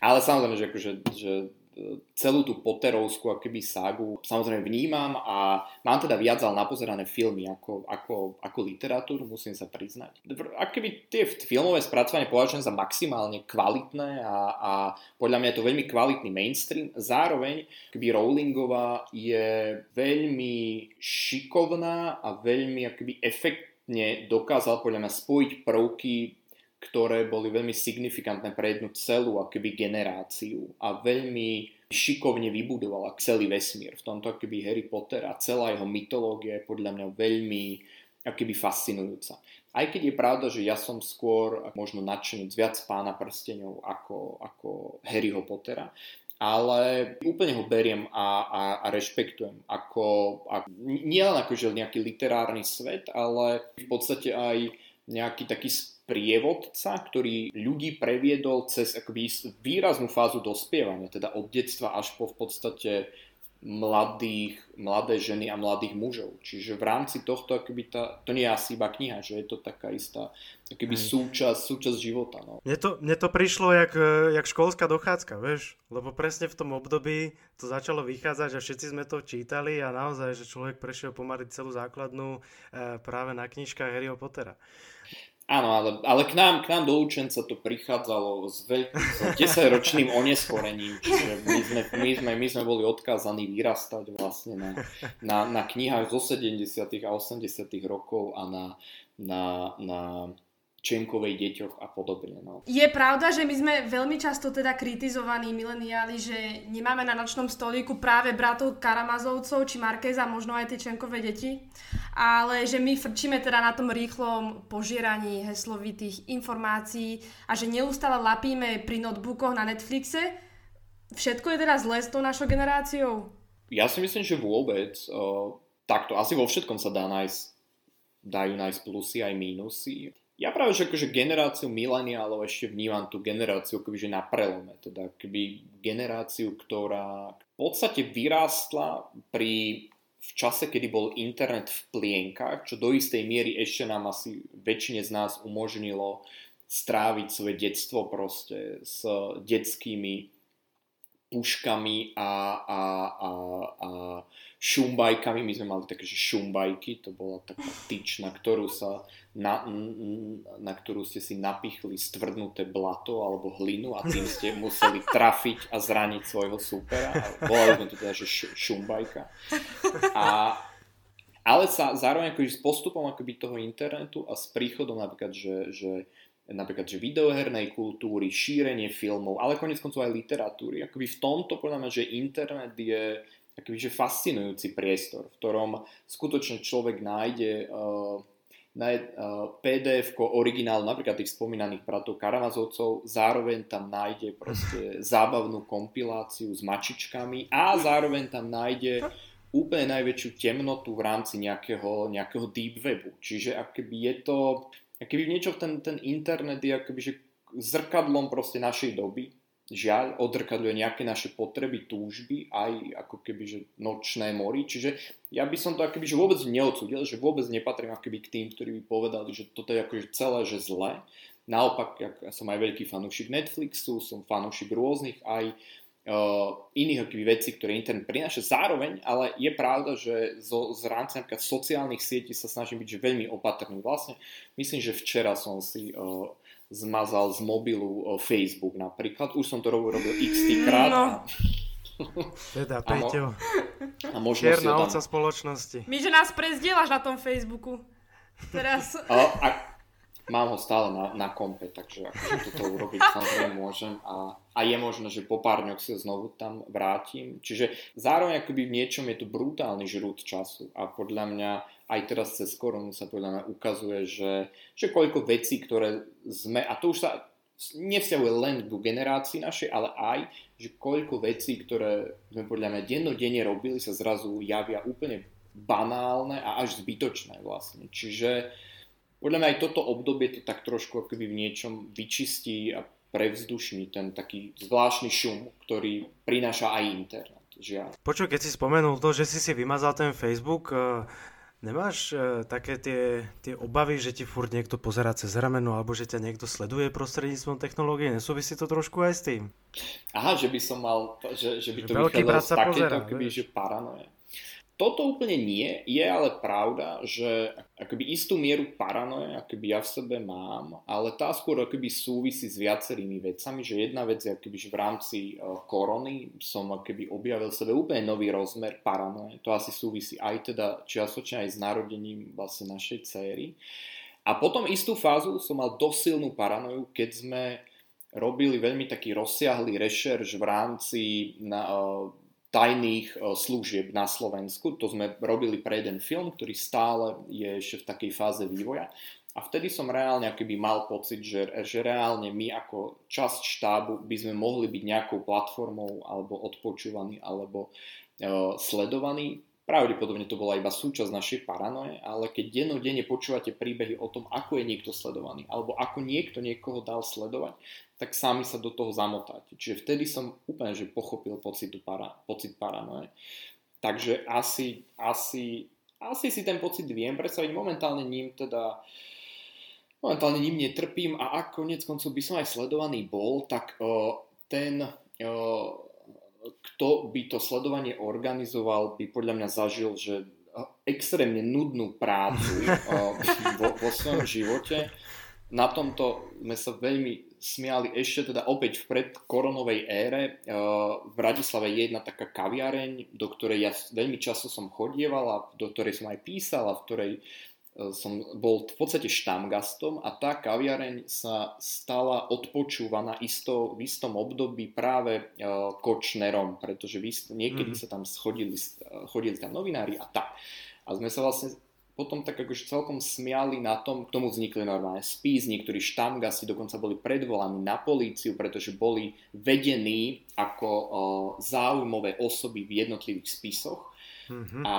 Ale samozrejme, že, akože, že e, celú tú Potterovskú akoby ságu samozrejme vnímam a mám teda viac ale napozerané filmy ako, ako, ako literatúru, musím sa priznať. Akoby tie filmové spracovanie považujem za maximálne kvalitné a, a podľa mňa je to veľmi kvalitný mainstream. Zároveň akoby Rowlingová je veľmi šikovná a veľmi akoby efekt, dokázal podľa mňa spojiť prvky, ktoré boli veľmi signifikantné pre jednu celú akoby generáciu a veľmi šikovne vybudovala celý vesmír. V tomto akoby Harry Potter a celá jeho mytológia je podľa mňa veľmi akoby fascinujúca. Aj keď je pravda, že ja som skôr možno nadšenec viac pána prstenov ako, ako Harryho Pottera, ale úplne ho beriem a, a, a rešpektujem. Ako, ako, nie len ako že nejaký literárny svet, ale v podstate aj nejaký taký sprievodca, ktorý ľudí previedol cez akoby výraznú fázu dospievania, teda od detstva až po v podstate mladých, mladé ženy a mladých mužov. Čiže v rámci tohto akoby tá, to nie je asi iba kniha, že je to taká istá akoby súčasť, súčasť života. No. Mne, to, mne to prišlo jak, e, jak školská dochádzka, vieš? Lebo presne v tom období to začalo vychádzať a všetci sme to čítali a naozaj, že človek prešiel pomaly celú základnú e, práve na knižkách Harryho Pottera. Áno, ale, ale k, nám, k nám do učenca to prichádzalo s, veľkým, s 10-ročným oneskorením, čiže my sme, my, sme, my sme boli odkázaní vyrastať vlastne na, na, na knihách zo 70. a 80. rokov a na, na, na Čenkovej deťoch a podobne. No. Je pravda, že my sme veľmi často teda kritizovaní mileniáli, že nemáme na nočnom stolíku práve bratov Karamazovcov či Markéza, možno aj tie Čenkové deti, ale že my frčíme teda na tom rýchlom požieraní heslovitých informácií a že neustále lapíme pri notebookoch na Netflixe. Všetko je teda zlé s tou našou generáciou? Ja si myslím, že vôbec. Uh, takto, asi vo všetkom sa dá nájsť dajú nájsť plusy aj mínusy ja práve, že akože generáciu mileniálov ešte vnímam tú generáciu akoby, na prelome, teda akoby generáciu, ktorá v podstate vyrástla pri v čase, kedy bol internet v plienkach, čo do istej miery ešte nám asi väčšine z nás umožnilo stráviť svoje detstvo proste s detskými puškami a, a, a, a šumbajkami. My sme mali také, že šumbajky, to bola taká tyč, na ktorú, sa, na, na ktorú ste si napichli stvrdnuté blato alebo hlinu a tým ste museli trafiť a zraniť svojho supera. Volali sme to teda, že šumbajka. A, ale sa zároveň akože s postupom akoby toho internetu a s príchodom napríklad, že, že napríklad že videohernej kultúry, šírenie filmov, ale konec koncov aj literatúry. Akoby v tomto podľa mňa, že internet je akýže fascinujúci priestor, v ktorom skutočne človek nájde uh, uh, pdf originál napríklad tých spomínaných bratov Karamazovcov, zároveň tam nájde proste zábavnú kompiláciu s mačičkami a zároveň tam nájde úplne najväčšiu temnotu v rámci nejakého, nejakého deep webu. Čiže akoby je to, akoby niečo ten, ten internet je akoby, že zrkadlom proste našej doby žiaľ odrkadľuje nejaké naše potreby, túžby, aj ako keby že nočné mori. Čiže ja by som to akoby že vôbec neodsudil, že vôbec nepatrím akoby k tým, ktorí by povedali, že toto je akože celé, že zle. Naopak, ja som aj veľký fanúšik Netflixu, som fanúšik rôznych aj uh, iných vecí, ktoré internet prináša. Zároveň, ale je pravda, že zo, z rámci napríklad sociálnych sietí sa snažím byť že veľmi opatrný. Vlastne myslím, že včera som si uh, zmazal z mobilu Facebook napríklad. Už som to robil, robil x krát. No. Teda, Peťo. A, mo- a možno Čierna ovca spoločnosti. My, že nás prezdielaš na tom Facebooku. Teraz... A, a, mám ho stále na, na kompe, takže akože toto urobiť samozrejme môžem a, a je možné, že po pár dňoch sa znovu tam vrátim. Čiže zároveň akoby v niečom je tu brutálny žrút času a podľa mňa aj teraz cez koronu sa podľa mňa ukazuje, že, že koľko vecí, ktoré sme, a to už sa nevzťahuje len k generácii našej, ale aj, že koľko vecí, ktoré sme podľa mňa dennodenne robili, sa zrazu javia úplne banálne a až zbytočné vlastne. Čiže podľa mňa aj toto obdobie to tak trošku akoby v niečom vyčistí a prevzdušní ten taký zvláštny šum, ktorý prináša aj internet. Žiaľ. Počuj, keď si spomenul to, že si si vymazal ten Facebook, uh Nemáš uh, také tie, tie obavy, že ti furt niekto pozera cez rameno alebo že ťa niekto sleduje prostredníctvom technológie? Nesúvisí to trošku aj s tým? Aha, že by som mal, že, že by to vychádzalo z takéto, keby, že paranoje. Toto úplne nie, je ale pravda, že akoby istú mieru paranoje akoby ja v sebe mám, ale tá skôr akoby súvisí s viacerými vecami, že jedna vec je akoby, v rámci uh, korony som akoby objavil sebe úplne nový rozmer paranoje. To asi súvisí aj teda čiastočne aj s narodením vlastne našej céry. A potom istú fázu som mal dosilnú paranoju, keď sme robili veľmi taký rozsiahlý rešerš v rámci na, uh, tajných e, služieb na Slovensku. To sme robili pre jeden film, ktorý stále je ešte v takej fáze vývoja. A vtedy som reálne akoby mal pocit, že, že reálne my ako časť štábu by sme mohli byť nejakou platformou alebo odpočúvaní alebo uh, sledovaní Pravdepodobne to bola iba súčasť našej paranoje, ale keď dennodenne počúvate príbehy o tom, ako je niekto sledovaný, alebo ako niekto niekoho dal sledovať, tak sami sa do toho zamotáte. Čiže vtedy som úplne že pochopil pocitu para, pocit paranoje. Takže asi, asi, asi si ten pocit viem predstaviť. Momentálne ním teda momentálne ním netrpím a ak konec koncov by som aj sledovaný bol, tak uh, ten uh, kto by to sledovanie organizoval, by podľa mňa zažil, že extrémne nudnú prácu vo, vo svojom živote. Na tomto sme sa veľmi smiali ešte teda opäť v predkoronovej ére. V Bratislave je jedna taká kaviareň, do ktorej ja veľmi často som chodieval a do ktorej som aj písal a v ktorej E, som bol v podstate štamgastom a tá kaviareň sa stala odpočúvaná isto, v istom období práve uh, Kočnerom, pretože niekedy mm-hmm. sa tam schodili, chodili tam novinári a tak. A sme sa vlastne potom tak akože celkom smiali na tom, k tomu vznikli normálne spis, niektorí štamgasi dokonca boli predvolaní na políciu, pretože boli vedení ako uh, záujmové osoby v jednotlivých spisoch. Mm-hmm. A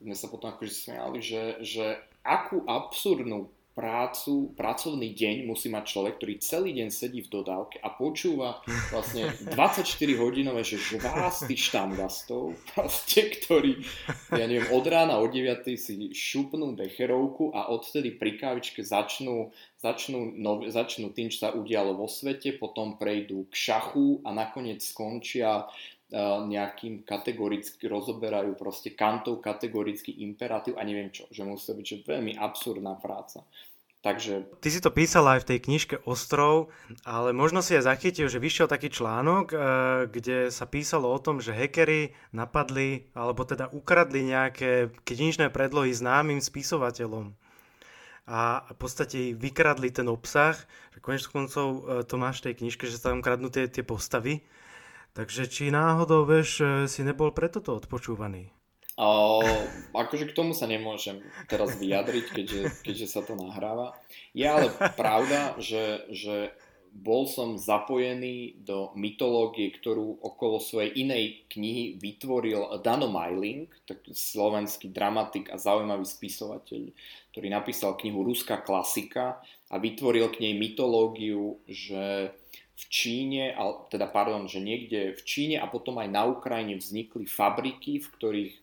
sme sa potom akože smiali, že, že akú absurdnú prácu, pracovný deň musí mať človek, ktorý celý deň sedí v dodávke a počúva vlastne 24 hodinové, že žvásty štamgastov, vlastne, ktorí, ja neviem, od rána od 9 si šupnú decherovku a odtedy pri kávičke začnú, začnú, no, začnú tým, čo sa udialo vo svete, potom prejdú k šachu a nakoniec skončia nejakým kategoricky rozoberajú proste kantov kategorický imperatív a neviem čo, že musí byť že veľmi absurdná práca. Takže... Ty si to písal aj v tej knižke Ostrov, ale možno si aj zachytil, že vyšiel taký článok, e, kde sa písalo o tom, že hekery napadli, alebo teda ukradli nejaké knižné predlohy známym spisovateľom. A v podstate vykradli ten obsah, konec koncov e, to máš v tej knižke, že sa tam kradnú tie, tie postavy Takže či náhodou, vieš, e, si nebol preto to odpočúvaný? O, akože k tomu sa nemôžem teraz vyjadriť, keďže, keďže sa to nahráva. Je ale pravda, že, že bol som zapojený do mytológie, ktorú okolo svojej inej knihy vytvoril Dano taký slovenský dramatik a zaujímavý spisovateľ, ktorý napísal knihu Ruská klasika a vytvoril k nej mytológiu, že v Číne, teda pardon, že niekde v Číne a potom aj na Ukrajine vznikli fabriky, v ktorých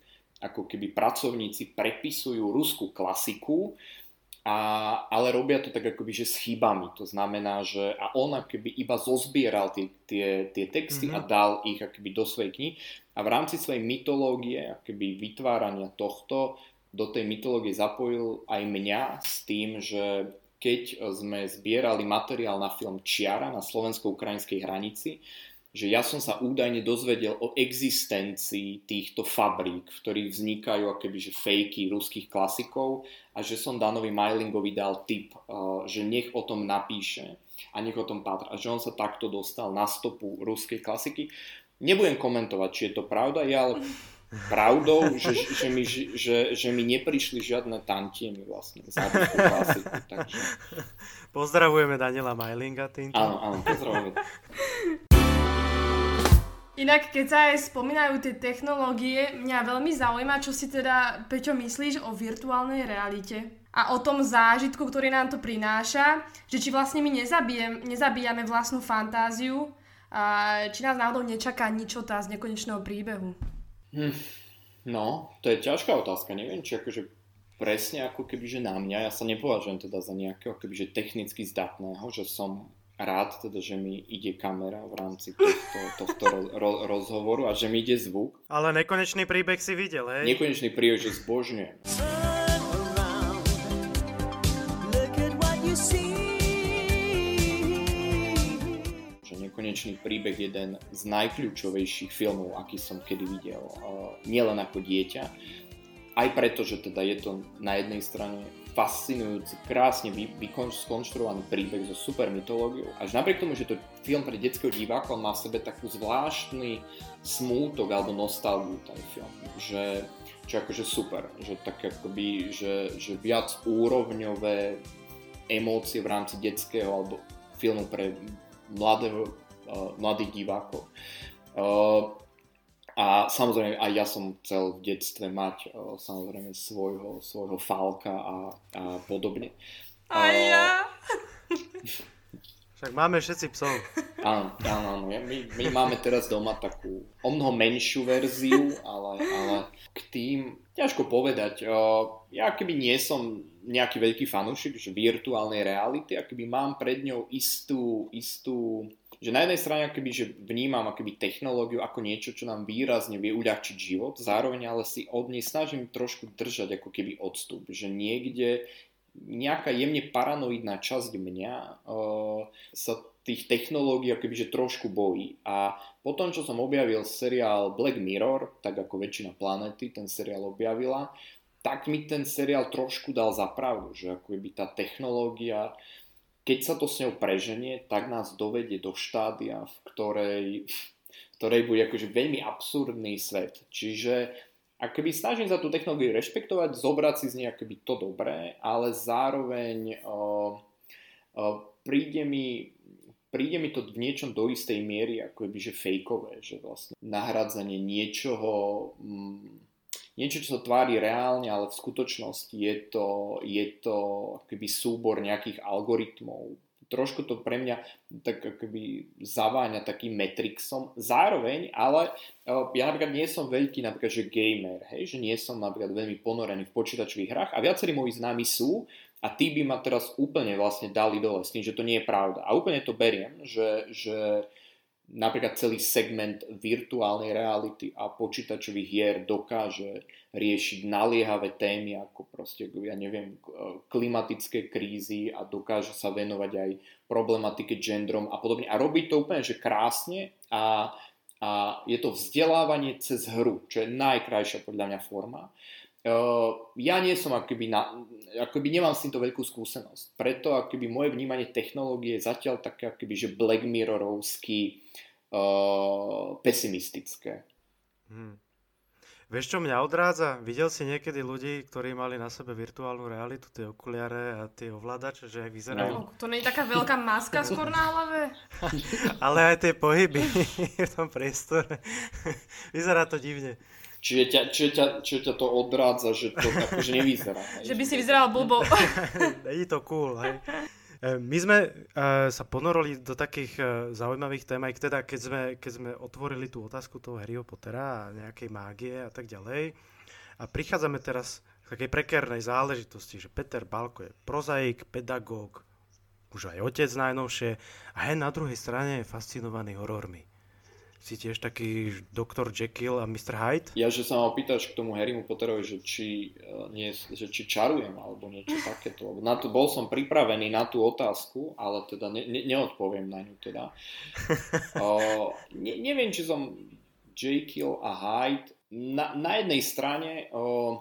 ako keby pracovníci prepisujú ruskú klasiku, a, ale robia to tak akoby, že s chybami. To znamená, že a on akoby iba zozbieral tie, tie, tie texty mm-hmm. a dal ich akoby do svojej knihy a v rámci svojej mytológie, akoby vytvárania tohto, do tej mytológie zapojil aj mňa s tým, že keď sme zbierali materiál na film Čiara na slovensko-ukrajinskej hranici, že ja som sa údajne dozvedel o existencii týchto fabrík, v ktorých vznikajú akoby, že fejky ruských klasikov a že som Danovi Majlingovi dal tip, uh, že nech o tom napíše a nech o tom pátra. A že on sa takto dostal na stopu ruskej klasiky. Nebudem komentovať, či je to pravda, ja ale pravdou, že, že, mi, že, že mi neprišli žiadne tantiemy vlastne za klasiku. Takže... Pozdravujeme Daniela Majlinga týmto. Áno, áno, pozdravujeme. Inak, keď sa aj spomínajú tie technológie, mňa veľmi zaujíma, čo si teda, Peťo, myslíš o virtuálnej realite a o tom zážitku, ktorý nám to prináša, že či vlastne my nezabijem, nezabíjame vlastnú fantáziu, a či nás náhodou nečaká ničota z nekonečného príbehu. Hm, no, to je ťažká otázka. Neviem, či akože presne ako keby, že na mňa, ja sa nepovažujem teda za nejakého keby, že technicky zdatného, že som rád teda, že mi ide kamera v rámci tohto, tohto ro, ro, rozhovoru a že mi ide zvuk. Ale nekonečný príbeh si videl, hej? Nekonečný príbeh, že zbožňujem. Nekonečný príbeh jeden z najkľúčovejších filmov, aký som kedy videl. Nielen ako dieťa, aj preto, že teda je to na jednej strane fascinujúci, krásne vy, skonštruovaný príbeh so super mytológiou. Až napriek tomu, že to film pre detského diváka, on má v sebe takú zvláštny smútok alebo nostalgiu ten film. Že, čo akože super, že tak akoby, že, že viac úrovňové emócie v rámci detského alebo filmu pre mladého mladých divákov. Uh, A samozrejme aj ja som chcel v detstve mať uh, samozrejme svojho, svojho falka a, a podobne. A ja. Však máme všetci psov. Áno, áno, áno. My, my máme teraz doma takú o mnoho menšiu verziu, ale, ale k tým ťažko povedať. Ja keby nie som nejaký veľký fanúšik že virtuálnej reality, a keby mám pred ňou istú, istú že na jednej strane akoby, že vnímam akoby technológiu ako niečo, čo nám výrazne vie uľahčiť život, zároveň ale si od nej snažím trošku držať ako keby odstup, že niekde nejaká jemne paranoidná časť mňa uh, sa tých technológií akoby, že trošku bojí. A potom, čo som objavil seriál Black Mirror, tak ako väčšina planety ten seriál objavila, tak mi ten seriál trošku dal za pravdu, že ako by tá technológia, keď sa to s ňou preženie, tak nás dovedie do štádia, v ktorej, v ktorej bude akože veľmi absurdný svet. Čiže akoby snažím sa tú technológiu rešpektovať, zobrať si z nej akoby to dobré, ale zároveň uh, uh, príde mi príde mi to v niečom do istej miery ako že fejkové, že vlastne nahradzanie niečoho, mm, niečo, čo sa tvári reálne, ale v skutočnosti je to, je to akoby súbor nejakých algoritmov, trošku to pre mňa tak akoby zaváňa takým Matrixom. Zároveň, ale e, ja napríklad nie som veľký napríklad, že gamer, hej, že nie som napríklad veľmi ponorený v počítačových hrách a viacerí moji známi sú a tí by ma teraz úplne vlastne dali dole s tým, že to nie je pravda. A úplne to beriem, že, že napríklad celý segment virtuálnej reality a počítačových hier dokáže riešiť naliehavé témy ako proste, ja neviem, klimatické krízy a dokáže sa venovať aj problematike genderom a podobne. A robí to úplne, že krásne a, a je to vzdelávanie cez hru, čo je najkrajšia podľa mňa forma. Uh, ja nie som akoby, na, akoby nemám s týmto veľkú skúsenosť. Preto akoby moje vnímanie technológie je zatiaľ také akoby, že Black Mirrorovský uh, pesimistické. Hmm. Vieš, čo mňa odrádza? Videl si niekedy ľudí, ktorí mali na sebe virtuálnu realitu, tie okuliare a tie ovládače, že vyzerajú? No, to nie je taká veľká maska skôr na hlave? Ale aj tie pohyby v tom priestore. Vyzerá to divne. Čiže ťa, čiže, ťa, čiže ťa to odrádza, že to akože nevyzerá. že by si vyzeral blbo. Je to cool, hej. E, my sme e, sa ponorili do takých e, zaujímavých tém, aj teda keď sme, keď sme otvorili tú otázku toho Harryho Pottera a nejakej mágie a tak ďalej. A prichádzame teraz k takej prekernej záležitosti, že Peter Balko je prozaik, pedagóg, už aj otec najnovšie a hen na druhej strane je fascinovaný horormi si tiež taký doktor Jekyll a Mr. Hyde? Ja, že sa ma opýtaš k tomu Harrymu Potterovi, že či, uh, nie, že či čarujem alebo niečo takéto. Na to, bol som pripravený na tú otázku, ale teda ne, ne, neodpoviem na ňu teda. uh, ne, neviem, či som Jekyll a Hyde. Na, na jednej strane uh,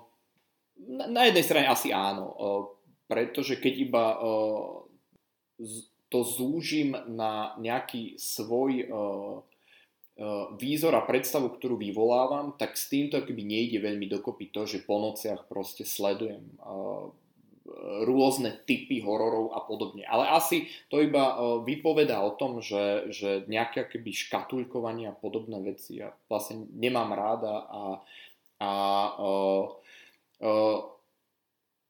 na, na jednej strane asi áno, uh, pretože keď iba uh, z, to zúžim na nejaký svoj Eh, výzor a predstavu, ktorú vyvolávam, tak s týmto akoby nejde veľmi dokopy to, že po nociach proste sledujem uh, rôzne typy hororov a podobne. Ale asi to iba uh, vypoveda o tom, že, že nejaké akoby škatulkovanie a podobné veci ja vlastne nemám ráda a, a uh, uh,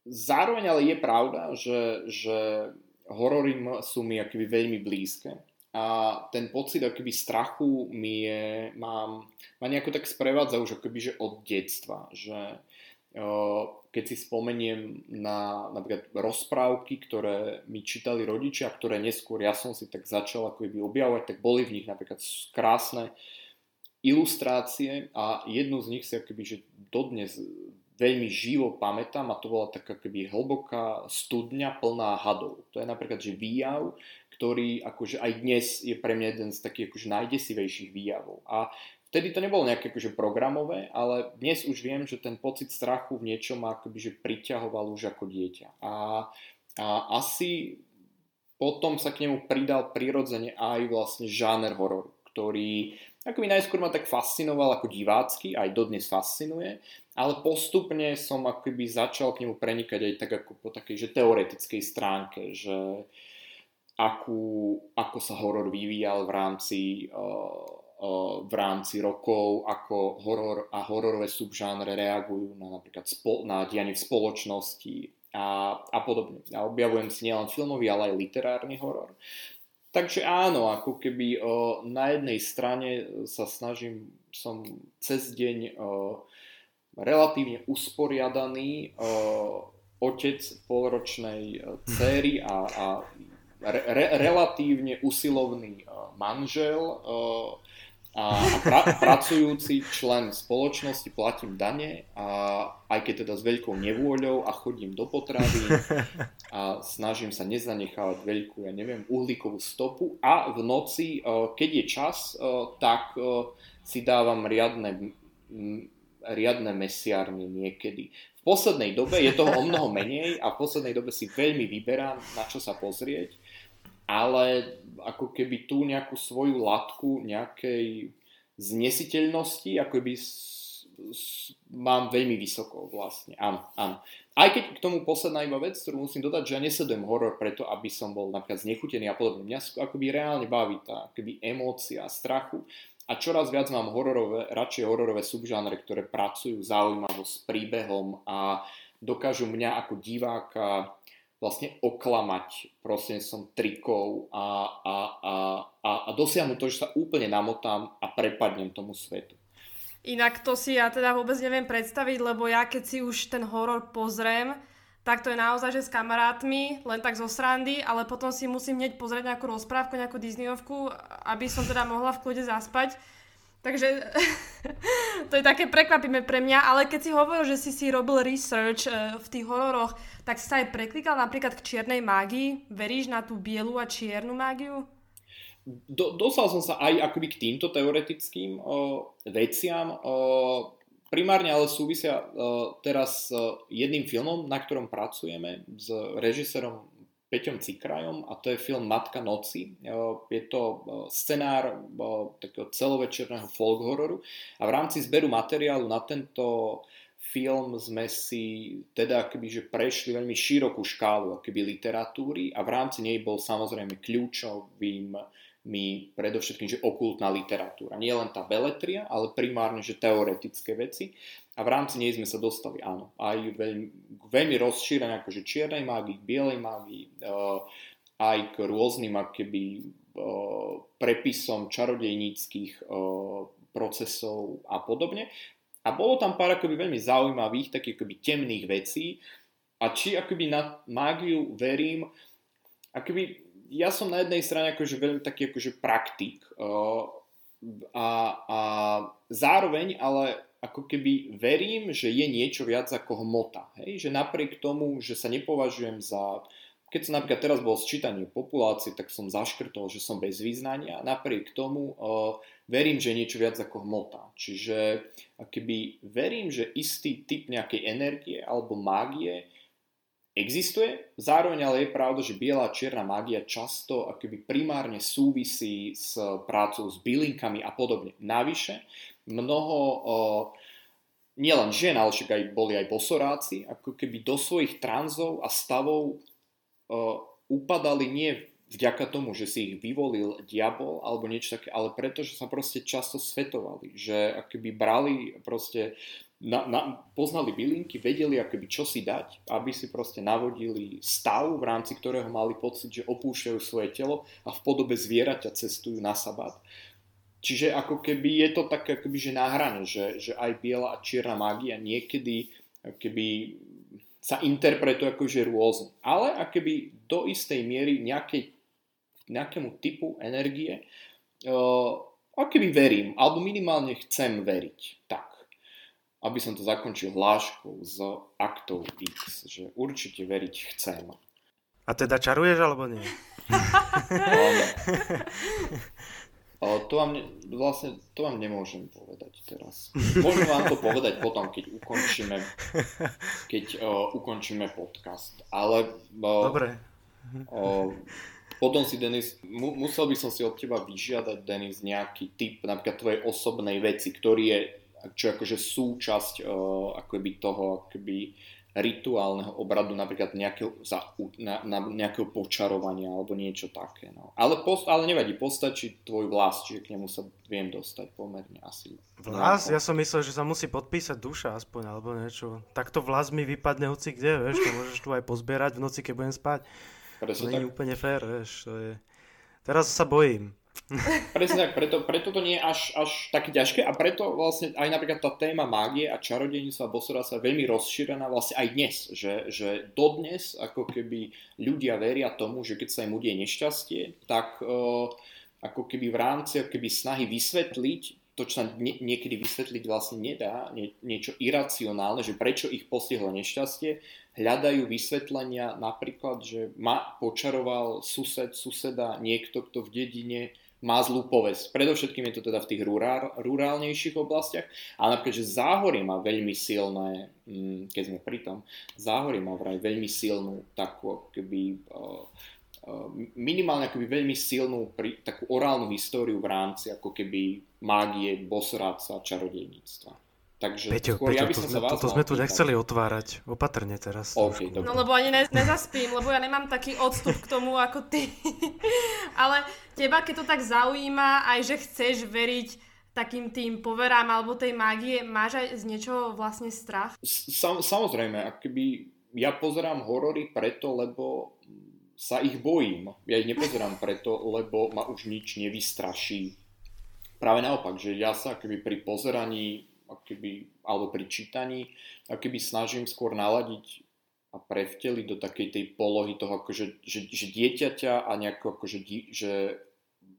zároveň ale je pravda, že, že horory sú mi akoby veľmi blízke a ten pocit akoby strachu mi je, mám, ma nejako tak sprevádza už akoby, že od detstva, že keď si spomeniem na napríklad rozprávky, ktoré mi čítali rodičia, ktoré neskôr ja som si tak začal ako objavovať, tak boli v nich napríklad krásne ilustrácie a jednu z nich si akoby, že dodnes veľmi živo pamätám a to bola taká keby hlboká studňa plná hadov. To je napríklad, že výjav, ktorý akože aj dnes je pre mňa jeden z takých akože najdesivejších výjavov. A vtedy to nebolo nejaké akože programové, ale dnes už viem, že ten pocit strachu v niečom ma akoby že priťahoval už ako dieťa. A, a asi potom sa k nemu pridal prirodzene aj vlastne žáner hororu, ktorý akoby najskôr ma tak fascinoval ako divácky, aj dodnes fascinuje, ale postupne som akoby začal k nemu prenikať aj tak ako po takej že teoretickej stránke, že akú, ako sa horor vyvíjal v rámci uh, v rámci rokov, ako horor a hororové subžánre reagujú na napríklad spo, na dianie v spoločnosti a, a podobne. Ja objavujem si nielen filmový, ale aj literárny horor. Takže áno, ako keby o, na jednej strane sa snažím, som cez deň relatívne usporiadaný otec polročnej céry a, a re, relatívne usilovný manžel a, a pra, pracujúci člen spoločnosti, platím dane a aj keď teda s veľkou nevôľou a chodím do potravy a snažím sa nezanechávať veľkú, ja neviem, uhlíkovú stopu a v noci, keď je čas, tak si dávam riadne, riadne mesiárny niekedy. V poslednej dobe je toho o mnoho menej a v poslednej dobe si veľmi vyberám, na čo sa pozrieť ale ako keby tú nejakú svoju latku nejakej znesiteľnosti, ako by s, s, mám veľmi vysoko vlastne. Áno, áno. Aj keď k tomu posledná iba vec, ktorú musím dodať, že ja nesledujem horor preto, aby som bol napríklad znechutený a podobne. Mňa akoby reálne baví tá akoby emócia strachu a čoraz viac mám hororové, radšej hororové subžánre, ktoré pracujú zaujímavo s príbehom a dokážu mňa ako diváka vlastne oklamať som trikov a, a, a, a, a dosiahnuť to, že sa úplne namotám a prepadnem tomu svetu. Inak to si ja teda vôbec neviem predstaviť, lebo ja keď si už ten horor pozriem, tak to je naozaj, že s kamarátmi, len tak zo srandy, ale potom si musím hneď pozrieť nejakú rozprávku, nejakú Disneyovku, aby som teda mohla v kľude zaspať. Takže to je také prekvapivé pre mňa, ale keď si hovoril, že si si robil research uh, v tých hororoch, tak si sa aj preklikal napríklad k čiernej mágii. Veríš na tú bielu a čiernu mágiu? Do, dostal som sa aj akoby k týmto teoretickým uh, veciam. Uh, primárne ale súvisia uh, teraz s jedným filmom, na ktorom pracujeme s režisérom Peťom Cikrajom a to je film Matka noci. Je to scenár takého celovečerného folk hororu a v rámci zberu materiálu na tento film sme si teda akoby, že prešli veľmi širokú škálu akoby literatúry a v rámci nej bol samozrejme kľúčovým mi predovšetkým, že okultná literatúra. Nie len tá beletria, ale primárne, že teoretické veci. A v rámci nej sme sa dostali, áno, aj veľmi, veľmi rozšírené akože čiernej mágii, bielej mágii, uh, aj k rôznym akoby uh, prepisom čarodejníckých uh, procesov a podobne. A bolo tam pár akoby veľmi zaujímavých, takých akoby temných vecí. A či akoby na mágiu verím, akoby ja som na jednej strane akože veľmi taký akože praktik uh, a, a zároveň ale ako keby verím, že je niečo viac ako hmota. Hej? Že napriek tomu, že sa nepovažujem za... Keď som napríklad teraz bol sčítanie populácie, tak som zaškrtol, že som bez význania. Napriek tomu uh, verím, že je niečo viac ako hmota. Čiže keby verím, že istý typ nejakej energie alebo mágie existuje. Zároveň ale je pravda, že biela a čierna mágia často akoby primárne súvisí s prácou s bylinkami a podobne. Navyše, mnoho nielen žien, ale však aj boli aj bosoráci, ako keby do svojich tranzov a stavov upadali nie vďaka tomu, že si ich vyvolil diabol alebo niečo také, ale preto, že sa proste často svetovali, že akoby brali proste, na, na, poznali bylinky, vedeli akoby čo si dať, aby si proste navodili stav, v rámci ktorého mali pocit, že opúšťajú svoje telo a v podobe zvieraťa cestujú na sabát. Čiže ako keby je to tak akoby, že na hrane, že, že aj biela a čierna mágia niekedy keby sa interpretuje akože rôzne. Ale akoby do istej miery nejakej, nejakému typu energie uh, akoby verím, alebo minimálne chcem veriť. Tak, aby som to zakončil hláškou z aktov X, že určite veriť chcem. A teda čaruješ alebo nie? O, to vám, ne, vlastne, to vám nemôžem povedať teraz. Môžem vám to povedať potom, keď ukončíme, keď o, ukončíme podcast. Ale o, Dobre. O, potom si, Denis, mu, musel by som si od teba vyžiadať, Denis, nejaký typ napríklad tvojej osobnej veci, ktorý je čo akože súčasť o, akoby toho akoby rituálneho obradu, napríklad nejakého, za, na, na, nejakého počarovania alebo niečo také. No. Ale, post, ale nevadí, postačí tvoj vlas, čiže k nemu sa viem dostať pomerne asi. Vlas? Ja som myslel, že sa musí podpísať duša aspoň, alebo niečo. Takto vlas mi vypadne hoci kde, vieš, to môžeš tu aj pozbierať v noci, keď budem spať. to nie je úplne fér, vieš. To je... Teraz sa bojím. Presne tak, preto, preto to nie je až, až také ťažké a preto vlastne aj napríklad tá téma mágie a čarodejníctva bosora sa veľmi rozšírená vlastne aj dnes, že, že dodnes ako keby ľudia veria tomu, že keď sa im udie nešťastie, tak uh, ako keby v rámci ako keby snahy vysvetliť to, čo sa nie, niekedy vysvetliť vlastne nedá, nie, niečo iracionálne, že prečo ich postihlo nešťastie, hľadajú vysvetlenia napríklad, že ma počaroval sused, suseda, niekto, kto v dedine má zlú povesť. Predovšetkým je to teda v tých rurál, rurálnejších oblastiach, ale napríklad, že Záhorie má veľmi silné, mm, keď sme pri tom, Záhorie má vraj veľmi silnú takú keby uh, uh, minimálne akoby veľmi silnú takú orálnu históriu v rámci ako keby mágie, bosráca, čarodejníctva. Takže Peťo, skôr Peťo, ja by som to, sa vás toto sme tu nechceli otvárať. Opatrne teraz. Okay, no lebo ani ne, nezaspím, lebo ja nemám taký odstup k tomu ako ty. Ale teba, keď to tak zaujíma, aj že chceš veriť takým tým poverám alebo tej mágie, máš aj z niečoho vlastne strach? Sam, samozrejme, akoby ja pozerám horory preto, lebo sa ich bojím. Ja ich nepozerám preto, lebo ma už nič nevystraší. Práve naopak, že ja sa akoby pri pozeraní keby, alebo pri čítaní, keby snažím skôr naladiť a prevteliť do takej tej polohy toho, akože, že, že dieťaťa a nejako akože, že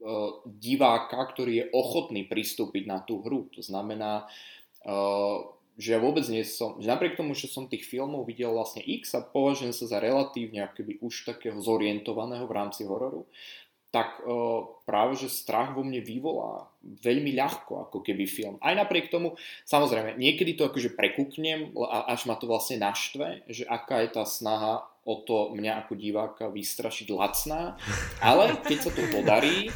uh, diváka, ktorý je ochotný pristúpiť na tú hru. To znamená, uh, že ja vôbec nie som, že napriek tomu, že som tých filmov videl vlastne x a považujem sa za relatívne akoby už takého zorientovaného v rámci hororu, tak uh, práve, že strach vo mne vyvolá veľmi ľahko, ako keby film. Aj napriek tomu, samozrejme, niekedy to akože prekúknem, až ma to vlastne naštve, že aká je tá snaha o to mňa ako diváka vystrašiť lacná, ale keď sa to podarí,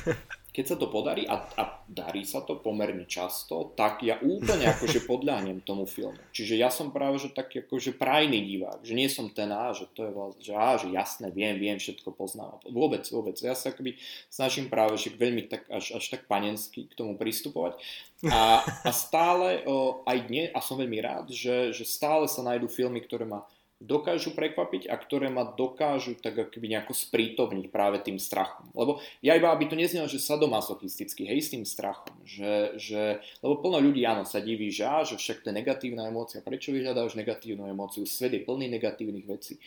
keď sa to podarí a, a darí sa to pomerne často, tak ja úplne akože podľahnem tomu filmu. Čiže ja som práve že taký akože prajný divák, že nie som ten á, že to je vlastne, že á, že jasné, viem, viem, všetko poznám. Vôbec, vôbec. Ja sa akoby snažím práve, že veľmi tak, až, až tak panensky k tomu pristupovať. A, a stále o, aj dnes, a som veľmi rád, že, že stále sa nájdú filmy, ktoré ma dokážu prekvapiť a ktoré ma dokážu tak akoby nejako sprítomniť práve tým strachom. Lebo ja iba, aby to neznelo, že sadomasochisticky, hej, s tým strachom. Že, že, lebo plno ľudí, áno, sa diví, že, á, že však to je negatívna emócia, prečo vyhľadáš negatívnu emóciu? Svet je plný negatívnych vecí.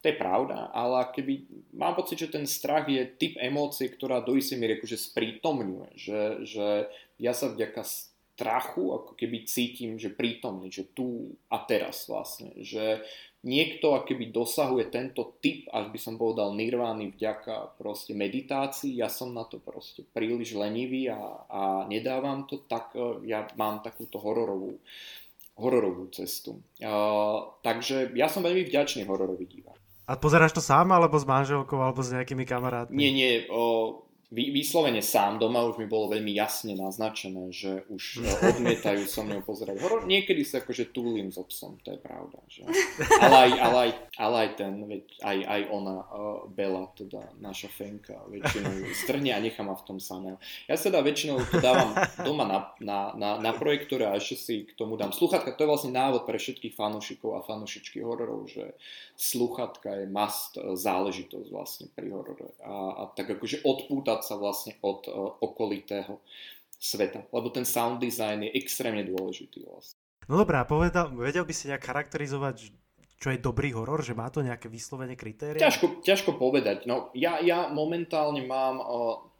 To je pravda, ale keby, mám pocit, že ten strach je typ emócie, ktorá do istej miery akože sprítomňuje. Že, že ja sa vďaka strachu ako keby cítim, že prítomný, že tu a teraz vlastne. Že, niekto akoby dosahuje tento typ, až by som povedal, nirvány vďaka proste meditácii, ja som na to proste príliš lenivý a, a nedávam to, tak e, ja mám takúto hororovú, hororovú cestu. Uh, takže ja som veľmi vďačný hororový divák. A pozeráš to sám, alebo s manželkou, alebo s nejakými kamarátmi? Nie, nie, o, vy, vyslovene sám doma už mi bolo veľmi jasne naznačené, že už e, odmietajú so mnou pozerať horor. Niekedy sa akože túlim s obsom, to je pravda. Že? Ale, aj, ale, aj, ale aj ten, veď, aj, aj ona, uh, Bela, teda naša fenka, väčšinou strhne a nechá ma v tom samého. Ja sa teda väčšinou to dávam doma na, na, na, na projektore a ešte si k tomu dám sluchatka. To je vlastne návod pre všetkých fanúšikov a fanúšičky hororov, že sluchatka je must e, záležitosť vlastne pri horore. A, a tak akože odpútať sa vlastne od uh, okolitého sveta. Lebo ten sound design je extrémne dôležitý vlastne. No dobrá, povedal, vedel by si nejak charakterizovať, čo je dobrý horor, že má to nejaké vyslovene kritéria? Ťažko, ťažko povedať. No, ja, ja momentálne mám uh,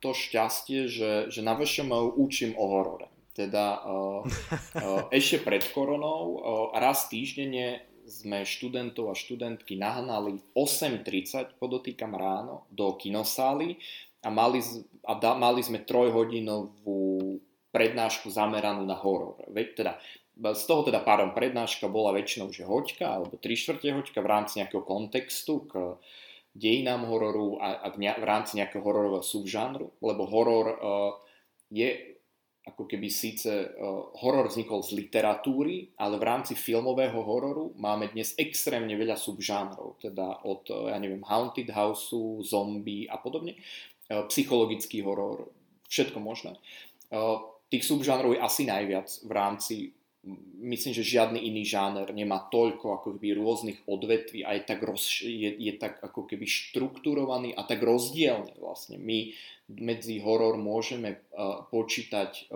to šťastie, že, že na VŠMU učím o horore. Teda uh, uh, ešte pred koronou uh, raz týždenne sme študentov a študentky nahnali 8.30, podotýkam ráno, do kinosály a mali, a da, mali sme trojhodinovú prednášku zameranú na horor. Teda, z toho teda pádom prednáška bola väčšinou že hoďka alebo tri štvrte hoďka v rámci nejakého kontextu k dejinám hororu a, a v, ne, v rámci nejakého hororového subžánru, lebo horor uh, je ako keby síce uh, horor vznikol z literatúry, ale v rámci filmového hororu máme dnes extrémne veľa subžánrov, teda od, ja neviem, Haunted Houseu, zombie a podobne, psychologický horor, všetko možné. Uh, tých subžánrov je asi najviac v rámci myslím, že žiadny iný žáner nemá toľko ako keby rôznych odvetví a je tak, roz, je, je tak ako keby štruktúrovaný a tak rozdielny vlastne. My medzi horor môžeme uh, počítať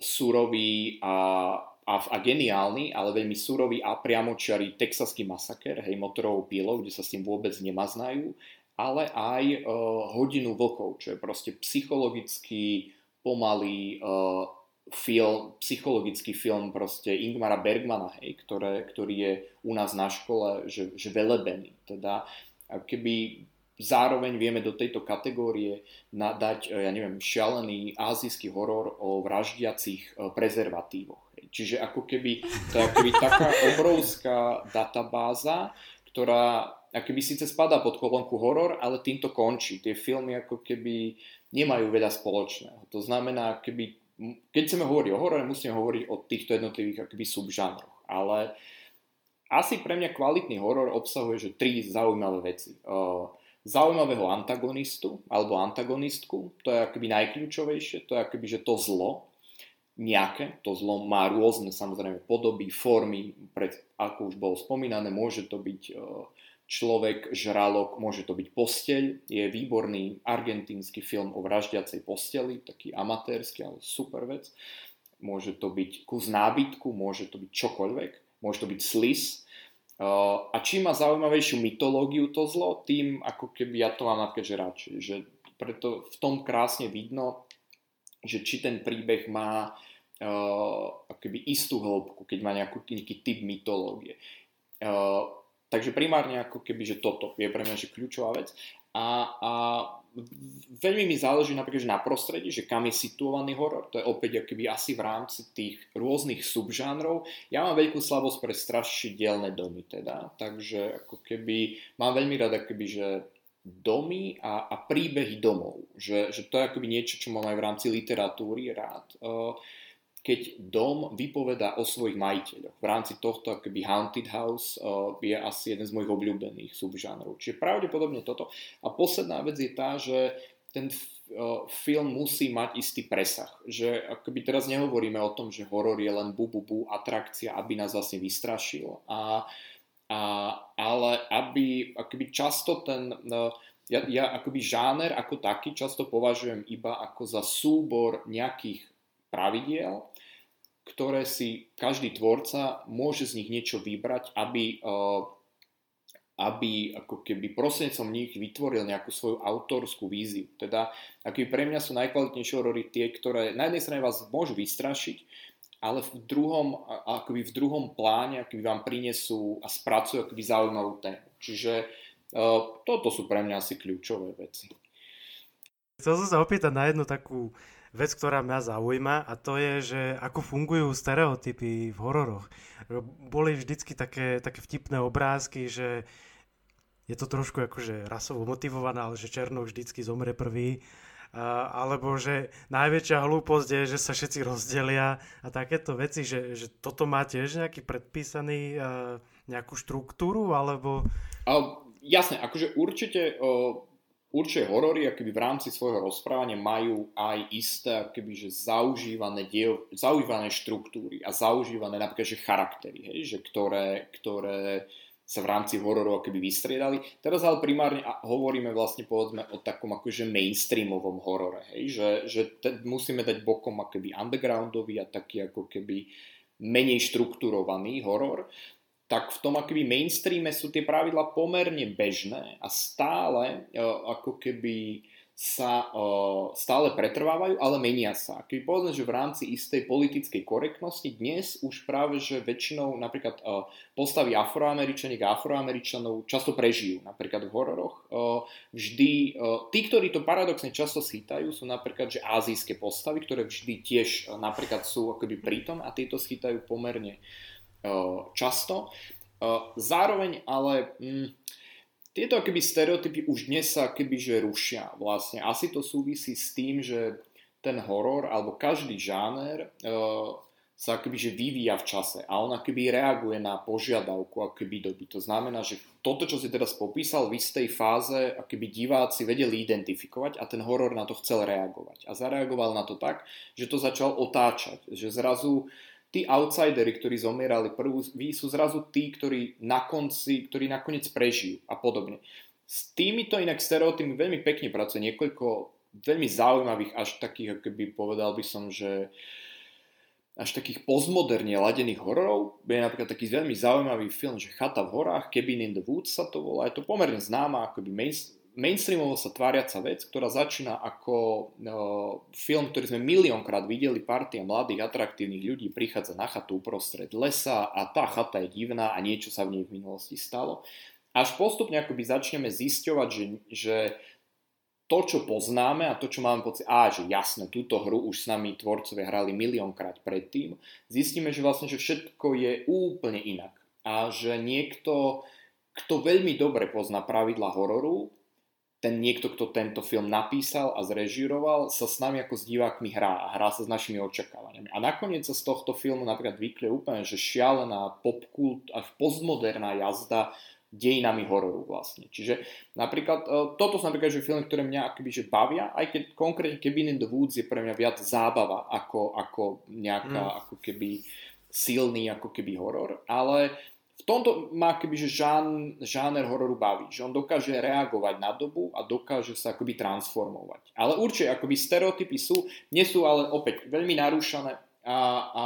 surový a, a, a geniálny, ale veľmi surový a priamočiarý texaský masaker, hej, motorovou pílou, kde sa s tým vôbec nemaznajú, ale aj uh, hodinu vlkov, čo je proste psychologicky pomalý uh, film, psychologický film proste Ingmara Bergmana, hej, ktoré, ktorý je u nás na škole že, že velebený. Teda keby zároveň vieme do tejto kategórie nadať, e, ja neviem, šialený azijský horor o vraždiacich prezervatívoch. Hej. Čiže ako keby, to je keby taká obrovská databáza, ktorá keby síce spadá pod kolónku horor, ale týmto končí. Tie filmy ako keby nemajú veľa spoločného. To znamená, keby keď chceme hovoriť o horore, musíme hovoriť o týchto jednotlivých akoby subžánroch. Ale asi pre mňa kvalitný horor obsahuje že tri zaujímavé veci. Zaujímavého antagonistu alebo antagonistku, to je akoby najkľúčovejšie, to je akoby, že to zlo, nejaké, to zlo má rôzne samozrejme podoby, formy, pred, ako už bolo spomínané, môže to byť človek, žralok, môže to byť posteľ. Je výborný argentínsky film o vraždiacej posteli, taký amatérsky, ale super vec. Môže to byť kus nábytku, môže to byť čokoľvek, môže to byť slis. Uh, a čím má zaujímavejšiu mytológiu to zlo, tým ako keby ja to mám napríklad že radšej. Že preto v tom krásne vidno, že či ten príbeh má uh, istú hĺbku, keď má nejaký, nejaký typ mytológie. Uh, Takže primárne ako keby, že toto je pre mňa že kľúčová vec. A, a veľmi mi záleží napríklad že na prostredí, že kam je situovaný horor. To je opäť akoby asi v rámci tých rôznych subžánrov. Ja mám veľkú slabosť pre strašidelné domy teda, takže ako keby mám veľmi rád akoby, že domy a, a príbehy domov. Že, že to je akoby niečo, čo mám aj v rámci literatúry rád. Uh, keď dom vypoveda o svojich majiteľoch. V rámci tohto akoby Haunted House uh, je asi jeden z mojich obľúbených subžánrov. Čiže pravdepodobne toto. A posledná vec je tá, že ten uh, film musí mať istý presah. Že akoby teraz nehovoríme o tom, že horor je len bu, bu, bu atrakcia, aby nás vlastne vystrašil. A, a, ale aby akoby často ten... Uh, ja, ja akoby žáner ako taký často považujem iba ako za súbor nejakých pravidiel, ktoré si každý tvorca môže z nich niečo vybrať, aby, uh, aby ako keby prostredníctvom nich vytvoril nejakú svoju autorskú víziu. Teda aký pre mňa sú najkvalitnejšie horory tie, ktoré na jednej strane vás môžu vystrašiť, ale v druhom, akoby v druhom pláne akoby vám prinesú a spracujú akoby zaujímavú tému. Čiže uh, toto sú pre mňa asi kľúčové veci. Chcel som sa opýtať na jednu takú vec, ktorá mňa zaujíma a to je, že ako fungujú stereotypy v hororoch. Boli vždycky také, také vtipné obrázky, že je to trošku akože rasovo motivované, ale že Černo vždycky zomre prvý. A, alebo že najväčšia hlúposť je, že sa všetci rozdelia a takéto veci, že, že toto má tiež nejaký predpísaný nejakú štruktúru, alebo... A, jasne, akože určite o, určite horory akoby v rámci svojho rozprávania majú aj isté akoby, že zaužívané, diel, zaužívané štruktúry a zaužívané napríklad že charaktery, hej, že ktoré, ktoré sa v rámci hororu akoby vystriedali. Teraz ale primárne hovoríme vlastne povedzme o takom akože mainstreamovom horore, hej, že, že te, musíme dať bokom akoby undergroundový a taký ako keby menej štrukturovaný horor tak v tom akoby mainstreame sú tie pravidla pomerne bežné a stále uh, ako keby sa uh, stále pretrvávajú, ale menia sa. Keby povedzme, že v rámci istej politickej korektnosti dnes už práve, že väčšinou napríklad uh, postavy afroameričaniek a afroameričanov často prežijú, napríklad v hororoch. Vždy, tí, ktorí to paradoxne často schytajú, sú napríklad, že azijské postavy, ktoré vždy tiež napríklad sú akoby prítom a tieto schytajú pomerne uh, často. Zároveň ale mm, tieto akoby stereotypy už dnes sa že rušia vlastne. Asi to súvisí s tým, že ten horor alebo každý žáner sa akoby že vyvíja v čase a on akoby reaguje na požiadavku akoby doby. To znamená, že toto, čo si teraz popísal, v istej fáze akoby diváci vedeli identifikovať a ten horor na to chcel reagovať. A zareagoval na to tak, že to začal otáčať. Že zrazu tí outsidery, ktorí zomierali prvú, sú zrazu tí, ktorí na konci, ktorí nakoniec prežijú a podobne. S týmito inak stereotypmi veľmi pekne pracuje niekoľko veľmi zaujímavých, až takých, akoby povedal by som, že až takých postmoderne ladených hororov. Je napríklad taký veľmi zaujímavý film, že Chata v horách, Cabin in the Woods sa to volá. Je to pomerne známa, akoby main, mainstreamovo sa tváriaca vec, ktorá začína ako no, film, ktorý sme miliónkrát videli, partia mladých, atraktívnych ľudí prichádza na chatu uprostred lesa a tá chata je divná a niečo sa v nej v minulosti stalo. Až postupne akoby začneme zisťovať, že, že to, čo poznáme a to, čo máme pocit, a že jasne, túto hru už s nami tvorcovia hrali miliónkrát predtým, zistíme, že vlastne, že všetko je úplne inak. A že niekto, kto veľmi dobre pozná pravidla hororu, ten niekto, kto tento film napísal a zrežíroval, sa s nami ako s divákmi hrá a hrá sa s našimi očakávaniami. A nakoniec sa z tohto filmu napríklad vyklie úplne, že šialená popkult, až postmoderná jazda dejinami hororu vlastne. Čiže napríklad, e, toto sú napríklad že filmy, ktoré mňa akoby že bavia, aj keď konkrétne Cabin in the Woods je pre mňa viac zábava ako, ako nejaká mm. ako keby silný ako keby horor, ale v tomto má akoby, že žán, žáner hororu baví, že on dokáže reagovať na dobu a dokáže sa akoby transformovať. Ale určite akoby stereotypy sú, nie sú ale opäť veľmi narúšané a, a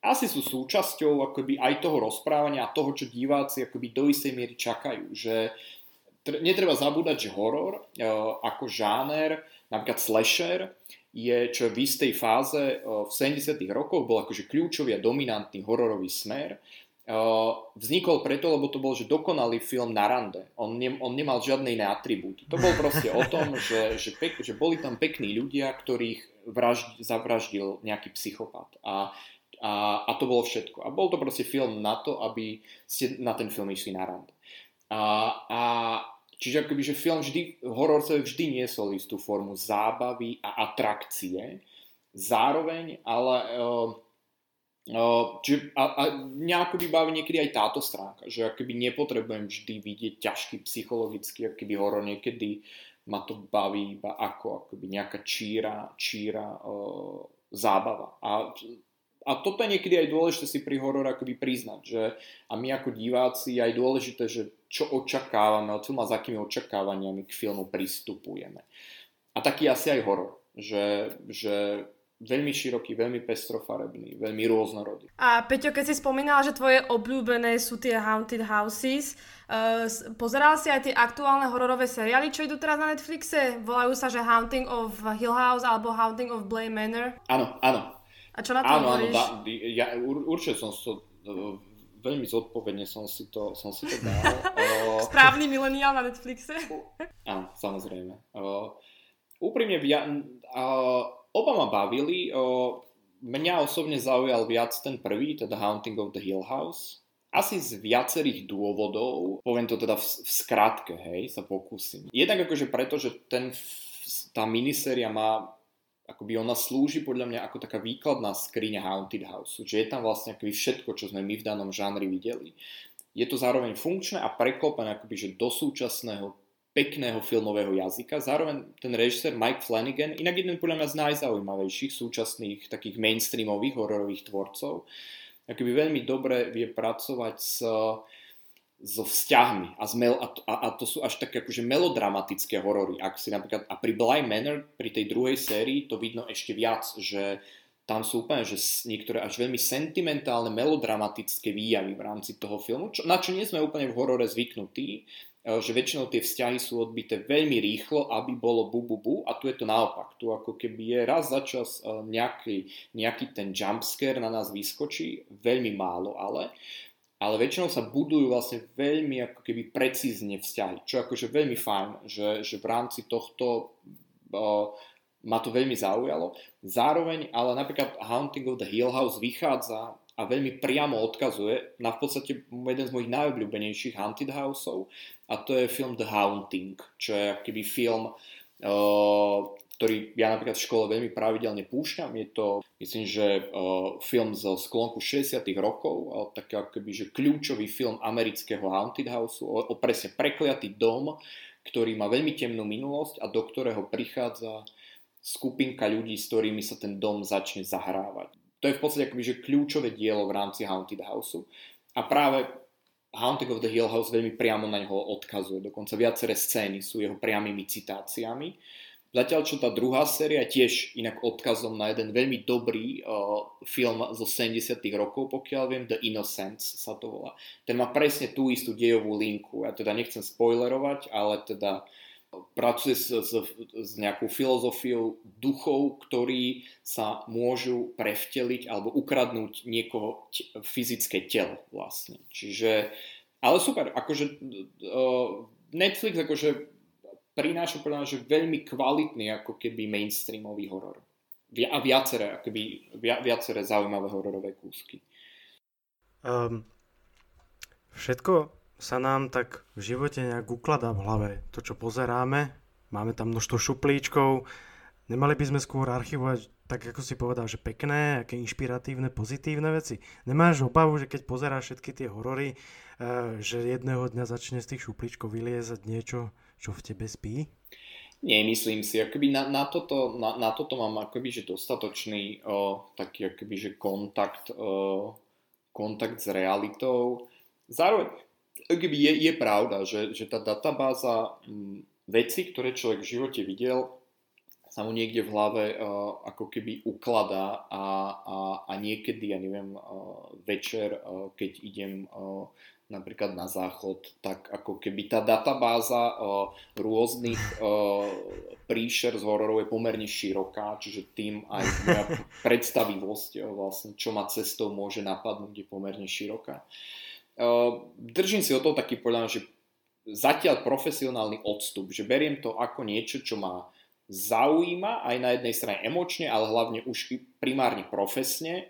asi sú súčasťou akoby aj toho rozprávania a toho, čo diváci akoby do istej miery čakajú. Že netreba zabúdať, že horor e, ako žáner, napríklad slasher, je, čo v istej fáze e, v 70. rokoch bol akože kľúčový a dominantný hororový smer. Vznikol preto, lebo to bol že dokonalý film na rande. On, ne, on nemal žiadne iné atribúty. To bol proste o tom, že, že, pek, že boli tam pekní ľudia, ktorých vražd, zavraždil nejaký psychopat. A a, a to bolo všetko. A bol to proste film na to, aby ste na ten film išli na rande. A, a čiže akoby, že film vždy, horor sa vždy niesol istú formu zábavy a atrakcie. Zároveň, ale uh, čiže, a, a mňa akoby baví niekedy aj táto stránka, že akoby nepotrebujem vždy vidieť ťažký psychologický akoby horor, niekedy ma to baví iba ako akoby nejaká číra, číra uh, zábava. A a toto je niekedy aj dôležité si pri horor akoby priznať, že a my ako diváci aj dôležité, že čo očakávame od filmu a s akými očakávaniami k filmu pristupujeme. A taký asi aj horor, že, že veľmi široký, veľmi pestrofarebný, veľmi rôznorodý. A Peťo, keď si spomínala, že tvoje obľúbené sú tie Haunted Houses, uh, pozeral si aj tie aktuálne hororové seriály, čo idú teraz na Netflixe? Volajú sa, že Haunting of Hill House alebo Haunting of Bly Manor? Áno, áno, a čo na to áno? Áno, da, ja, ur, určite som to, veľmi zodpovedne som si to, som si to dal. Správny mileniál na Netflixe? áno, samozrejme. Uh, úprimne, ja, uh, oba ma bavili. Uh, mňa osobne zaujal viac ten prvý, teda Haunting of the Hill House. Asi z viacerých dôvodov, poviem to teda v, v skratke, hej, sa pokúsim. Jednak akože preto, že ten, tá miniséria má akoby ona slúži podľa mňa ako taká výkladná skriňa Haunted House, že je tam vlastne akoby všetko, čo sme my v danom žánri videli. Je to zároveň funkčné a preklopené akoby, že do súčasného pekného filmového jazyka. Zároveň ten režisér Mike Flanagan, inak jeden podľa mňa z najzaujímavejších súčasných takých mainstreamových hororových tvorcov, akoby veľmi dobre vie pracovať s so vzťahmi a, mel, a, a, to sú až také akože melodramatické horory. Ak si napríklad, a pri Bly Manor, pri tej druhej sérii, to vidno ešte viac, že tam sú úplne, že niektoré až veľmi sentimentálne, melodramatické výjavy v rámci toho filmu, čo, na čo nie sme úplne v horore zvyknutí, že väčšinou tie vzťahy sú odbité veľmi rýchlo, aby bolo bu, bu, bu a tu je to naopak. Tu ako keby je raz za čas e, nejaký, nejaký ten jumpscare na nás vyskočí, veľmi málo ale ale väčšinou sa budujú vlastne veľmi ako keby precízne vzťahy, čo akože veľmi fajn, že, že v rámci tohto uh, ma to veľmi zaujalo. Zároveň, ale napríklad Haunting of the Hill House vychádza a veľmi priamo odkazuje na v podstate jeden z mojich najobľúbenejších Haunted Houseov a to je film The Haunting, čo je keby film uh, ktorý ja napríklad v škole veľmi pravidelne púšťam. Je to, myslím, že uh, film zo sklonku 60 rokov, uh, taký akoby, že kľúčový film amerického Haunted House, o, o presne prekliatý dom, ktorý má veľmi temnú minulosť a do ktorého prichádza skupinka ľudí, s ktorými sa ten dom začne zahrávať. To je v podstate akoby, že kľúčové dielo v rámci Haunted House. A práve Haunting of the Hill House veľmi priamo na neho odkazuje. Dokonca viaceré scény sú jeho priamými citáciami. Zatiaľ, čo tá druhá séria tiež inak odkazom na jeden veľmi dobrý uh, film zo 70 rokov, pokiaľ viem, The Innocents sa to volá. Ten má presne tú istú dejovú linku. Ja teda nechcem spoilerovať, ale teda pracuje s, s, s nejakou filozofiou duchov, ktorí sa môžu prevteliť alebo ukradnúť niekoho t- fyzické telo vlastne. Čiže, ale super, akože uh, Netflix akože prináša podľa že veľmi kvalitný ako keby mainstreamový horor. A viaceré, akoby, viaceré zaujímavé hororové kúsky. Um, všetko sa nám tak v živote nejak ukladá v hlave. To, čo pozeráme, máme tam množstvo šuplíčkov, nemali by sme skôr archivovať tak ako si povedal, že pekné, aké inšpiratívne, pozitívne veci. Nemáš obavu, že keď pozeráš všetky tie horory, uh, že jedného dňa začne z tých šuplíčkov vyliezať niečo, čo v tebe spí? Nemyslím si, akoby na, na, toto, na, na toto mám akoby, že dostatočný o, taký akoby, že kontakt, o, kontakt s realitou. Zároveň akoby je, je pravda, že, že tá databáza m, veci, ktoré človek v živote videl, sa mu niekde v hlave uh, ako keby ukladá a, a, a niekedy, ja neviem, uh, večer, uh, keď idem uh, napríklad na záchod, tak ako keby tá databáza rôznych príšer z hororov je pomerne široká, čiže tým aj moja predstavivosť, vlastne, čo ma cestou môže napadnúť, je pomerne široká. Uh, držím si o to taký podľa že zatiaľ profesionálny odstup, že beriem to ako niečo, čo ma zaujíma aj na jednej strane emočne, ale hlavne už primárne profesne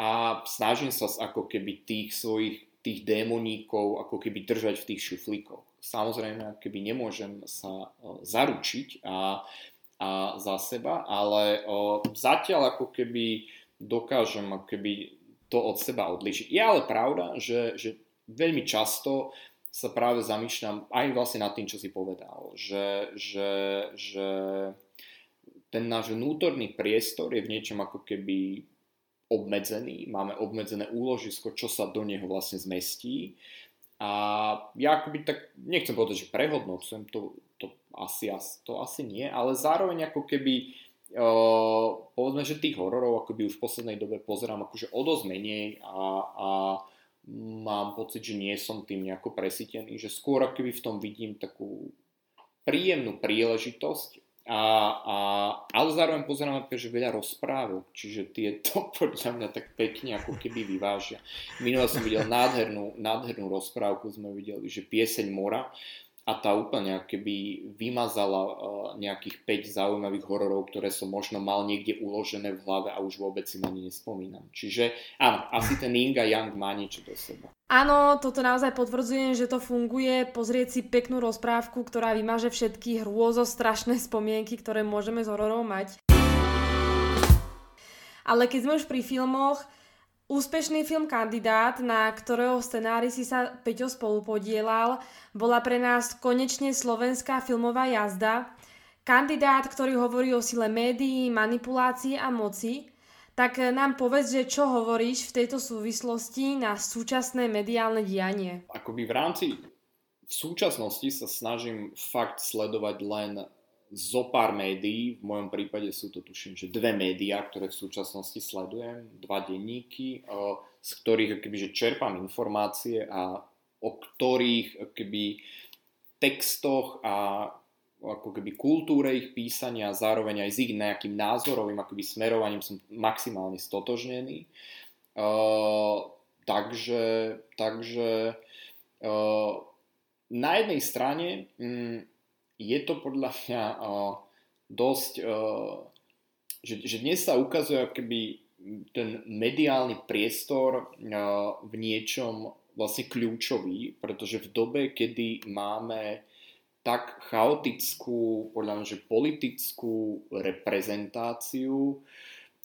a snažím sa ako keby tých svojich tých démoníkov ako keby držať v tých šuflíkoch. Samozrejme, keby nemôžem sa zaručiť a, a za seba, ale o, zatiaľ ako keby dokážem ako keby to od seba odlišiť. Je ale pravda, že, že veľmi často sa práve zamýšľam aj vlastne nad tým, čo si povedal, že, že, že ten náš vnútorný priestor je v niečom ako keby obmedzený, máme obmedzené úložisko, čo sa do neho vlastne zmestí. A ja akoby tak, nechcem povedať, že prehodnocujem, to, to, asi, to asi nie, ale zároveň ako keby uh, povedzme, že tých hororov akoby už v poslednej dobe pozerám akože o dosť menej a, a mám pocit, že nie som tým nejako presítený, že skôr akoby v tom vidím takú príjemnú príležitosť a, a, ale zároveň pozerám že veľa rozprávok, čiže tie to podľa mňa tak pekne ako keby vyvážia. Minule som videl nádhernú, nádhernú rozprávku, sme videli, že pieseň mora a tá úplne keby vymazala uh, nejakých 5 zaujímavých hororov, ktoré som možno mal niekde uložené v hlave a už vôbec si na ne nespomínam. Čiže áno, asi ten Inga Young má niečo do seba. Áno, toto naozaj potvrdzujem, že to funguje. Pozrieť si peknú rozprávku, ktorá vymaže všetky hrôzo strašné spomienky, ktoré môžeme z hororov mať. Ale keď sme už pri filmoch, Úspešný film Kandidát, na ktorého scenári si sa Peťo spolupodielal, bola pre nás konečne slovenská filmová jazda. Kandidát, ktorý hovorí o sile médií, manipulácii a moci. Tak nám povedz, že čo hovoríš v tejto súvislosti na súčasné mediálne dianie? Akoby v rámci v súčasnosti sa snažím fakt sledovať len zo pár médií, v mojom prípade sú to tuším, že dve médiá, ktoré v súčasnosti sledujem, dva denníky, z ktorých keby, že čerpám informácie a o ktorých keby, textoch a ako keby kultúre ich písania a zároveň aj s ich nejakým názorovým akoby smerovaním som maximálne stotožnený. Uh, takže takže uh, na jednej strane um, je to podľa mňa uh, dosť, uh, že, že dnes sa ukazuje keby ten mediálny priestor uh, v niečom vlastne kľúčový, pretože v dobe, kedy máme tak chaotickú, podľa mňa, že politickú reprezentáciu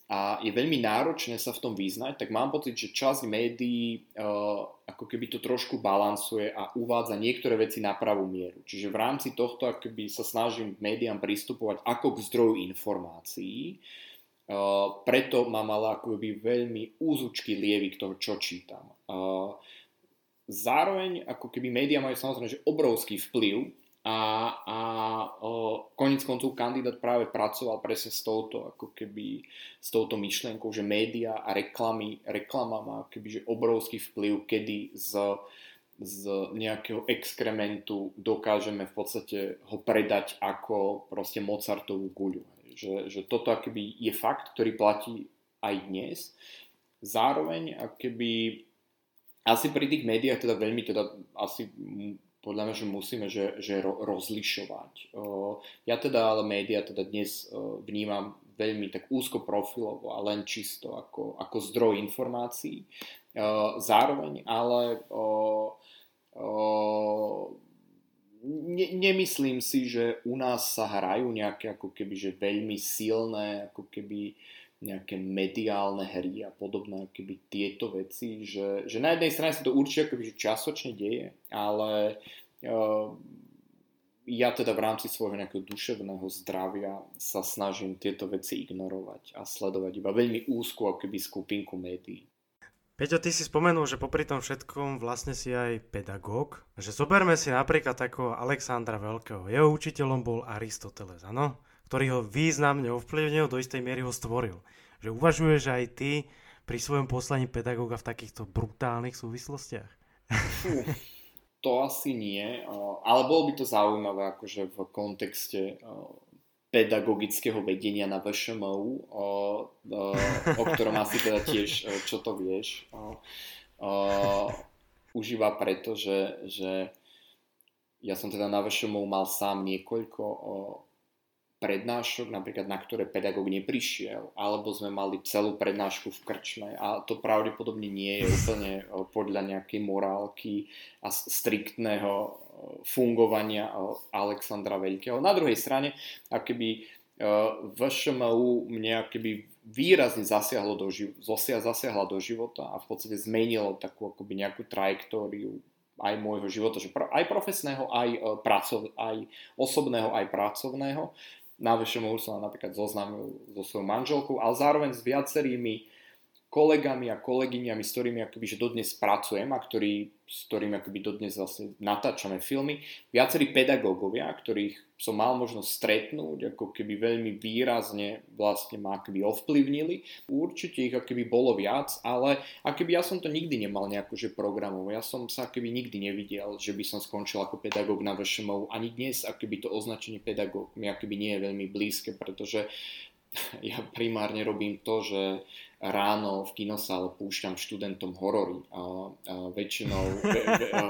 a je veľmi náročné sa v tom vyznať, tak mám pocit, že časť médií uh, ako keby to trošku balansuje a uvádza niektoré veci na pravú mieru. Čiže v rámci tohto akoby sa snažím médiám pristupovať ako k zdroju informácií, uh, preto mám ale akoby veľmi úzučky lievy k toho, čo čítam. Uh, zároveň ako keby médiá majú samozrejme že obrovský vplyv a, a o, konec koncov kandidát práve pracoval presne s touto, ako keby, s touto myšlienkou, že média a reklamy, reklama má keby, že obrovský vplyv, kedy z, z nejakého exkrementu dokážeme v podstate ho predať ako proste Mozartovú guľu. Že, že toto akoby je fakt, ktorý platí aj dnes. Zároveň akoby asi pri tých médiách teda veľmi teda asi podľa mňa, že musíme že, že rozlišovať. Ja teda ale média teda dnes vnímam veľmi tak úzko profilovo a len čisto ako, ako zdroj informácií. Zároveň ale ne, nemyslím si, že u nás sa hrajú nejaké ako keby že veľmi silné ako keby nejaké mediálne hry a podobné keby tieto veci, že, že na jednej strane sa to určite akoby časočne deje, ale uh, ja teda v rámci svojho nejakého duševného zdravia sa snažím tieto veci ignorovať a sledovať iba veľmi úzku akoby skupinku médií. Peťo, ty si spomenul, že popri tom všetkom vlastne si aj pedagóg. Že zoberme si napríklad takého Alexandra Veľkého. Jeho učiteľom bol Aristoteles, áno? Ktorý ho významne ovplyvnil, do istej miery ho stvoril. Že uvažuješ aj ty pri svojom poslaní pedagóga v takýchto brutálnych súvislostiach? To asi nie, ale bolo by to zaujímavé akože v kontexte pedagogického vedenia na VŠMU, o, ktorom asi teda tiež, čo to vieš, o, užíva preto, že, že ja som teda na VŠMU mal sám niekoľko prednášok, napríklad na ktoré pedagóg neprišiel, alebo sme mali celú prednášku v krčme a to pravdepodobne nie je úplne eh, podľa nejakej morálky a striktného eh, fungovania eh, Alexandra Veľkého. Na druhej strane, akoby VŠMU mne akoby výrazne zasiahlo do, zosia, zasiahla do života a v podstate zmenilo takú akoby nejakú trajektóriu aj môjho života, že aj profesného, aj, pracov, aj osobného, aj pracovného na VŠMU som napríklad zoznámil so svojou manželkou, ale zároveň s viacerými kolegami a kolegyňami, s ktorými akoby, že dodnes pracujem a ktorý, s ktorými akoby dodnes vlastne natáčame filmy. Viacerí pedagógovia, ktorých som mal možnosť stretnúť, ako keby veľmi výrazne vlastne ma akoby ovplyvnili. Určite ich akoby bolo viac, ale akoby ja som to nikdy nemal nejako že programov. Ja som sa akoby nikdy nevidel, že by som skončil ako pedagóg na VŠMU. Ani dnes akoby to označenie pedagóg mi akoby nie je veľmi blízke, pretože ja primárne robím to, že ráno v kinosále púšťam študentom horory a, a väčšinou, ve, ve, a,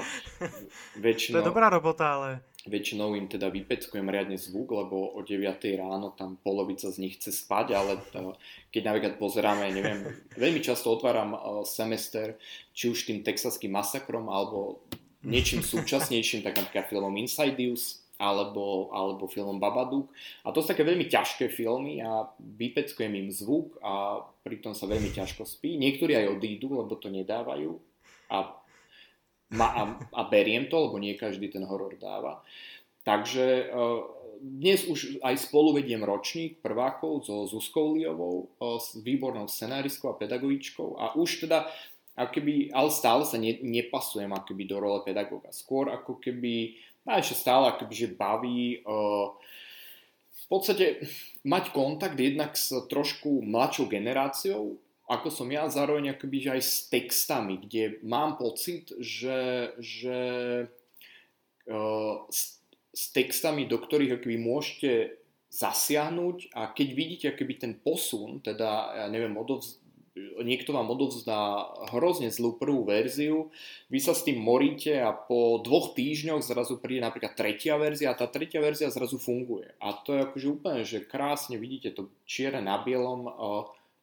väčšinou... To je dobrá robota, ale... Väčšinou im teda vypeckujem riadne zvuk, lebo o 9 ráno tam polovica z nich chce spať, ale to, keď napríklad pozeráme, neviem, veľmi často otváram semester, či už tým texaským masakrom, alebo niečím súčasnejším, tak napríklad filmom Insidious, alebo, alebo filmom Babadook. A to sú také veľmi ťažké filmy a vypeckujem im zvuk a pritom sa veľmi ťažko spí. Niektorí aj odídu, lebo to nedávajú a, ma, a, a beriem to, lebo nie každý ten horor dáva. Takže uh, dnes už aj spolu vediem ročník prvákov so Zuzkou Liovou, uh, s výbornou scenáristkou a pedagogičkou a už teda akoby, ale stále sa ne, nepasujem akoby do role pedagóga. Skôr ako keby ma ešte stále akoby, že baví v podstate mať kontakt jednak s trošku mladšou generáciou, ako som ja, zároveň akoby, že aj s textami, kde mám pocit, že, že uh, s, s textami, do ktorých akoby môžete zasiahnuť a keď vidíte akoby ten posun, teda ja neviem, odovz, niekto vám odovzdá hrozne zlú prvú verziu, vy sa s tým moríte a po dvoch týždňoch zrazu príde napríklad tretia verzia a tá tretia verzia zrazu funguje. A to je akože úplne, že krásne vidíte to čiere na bielom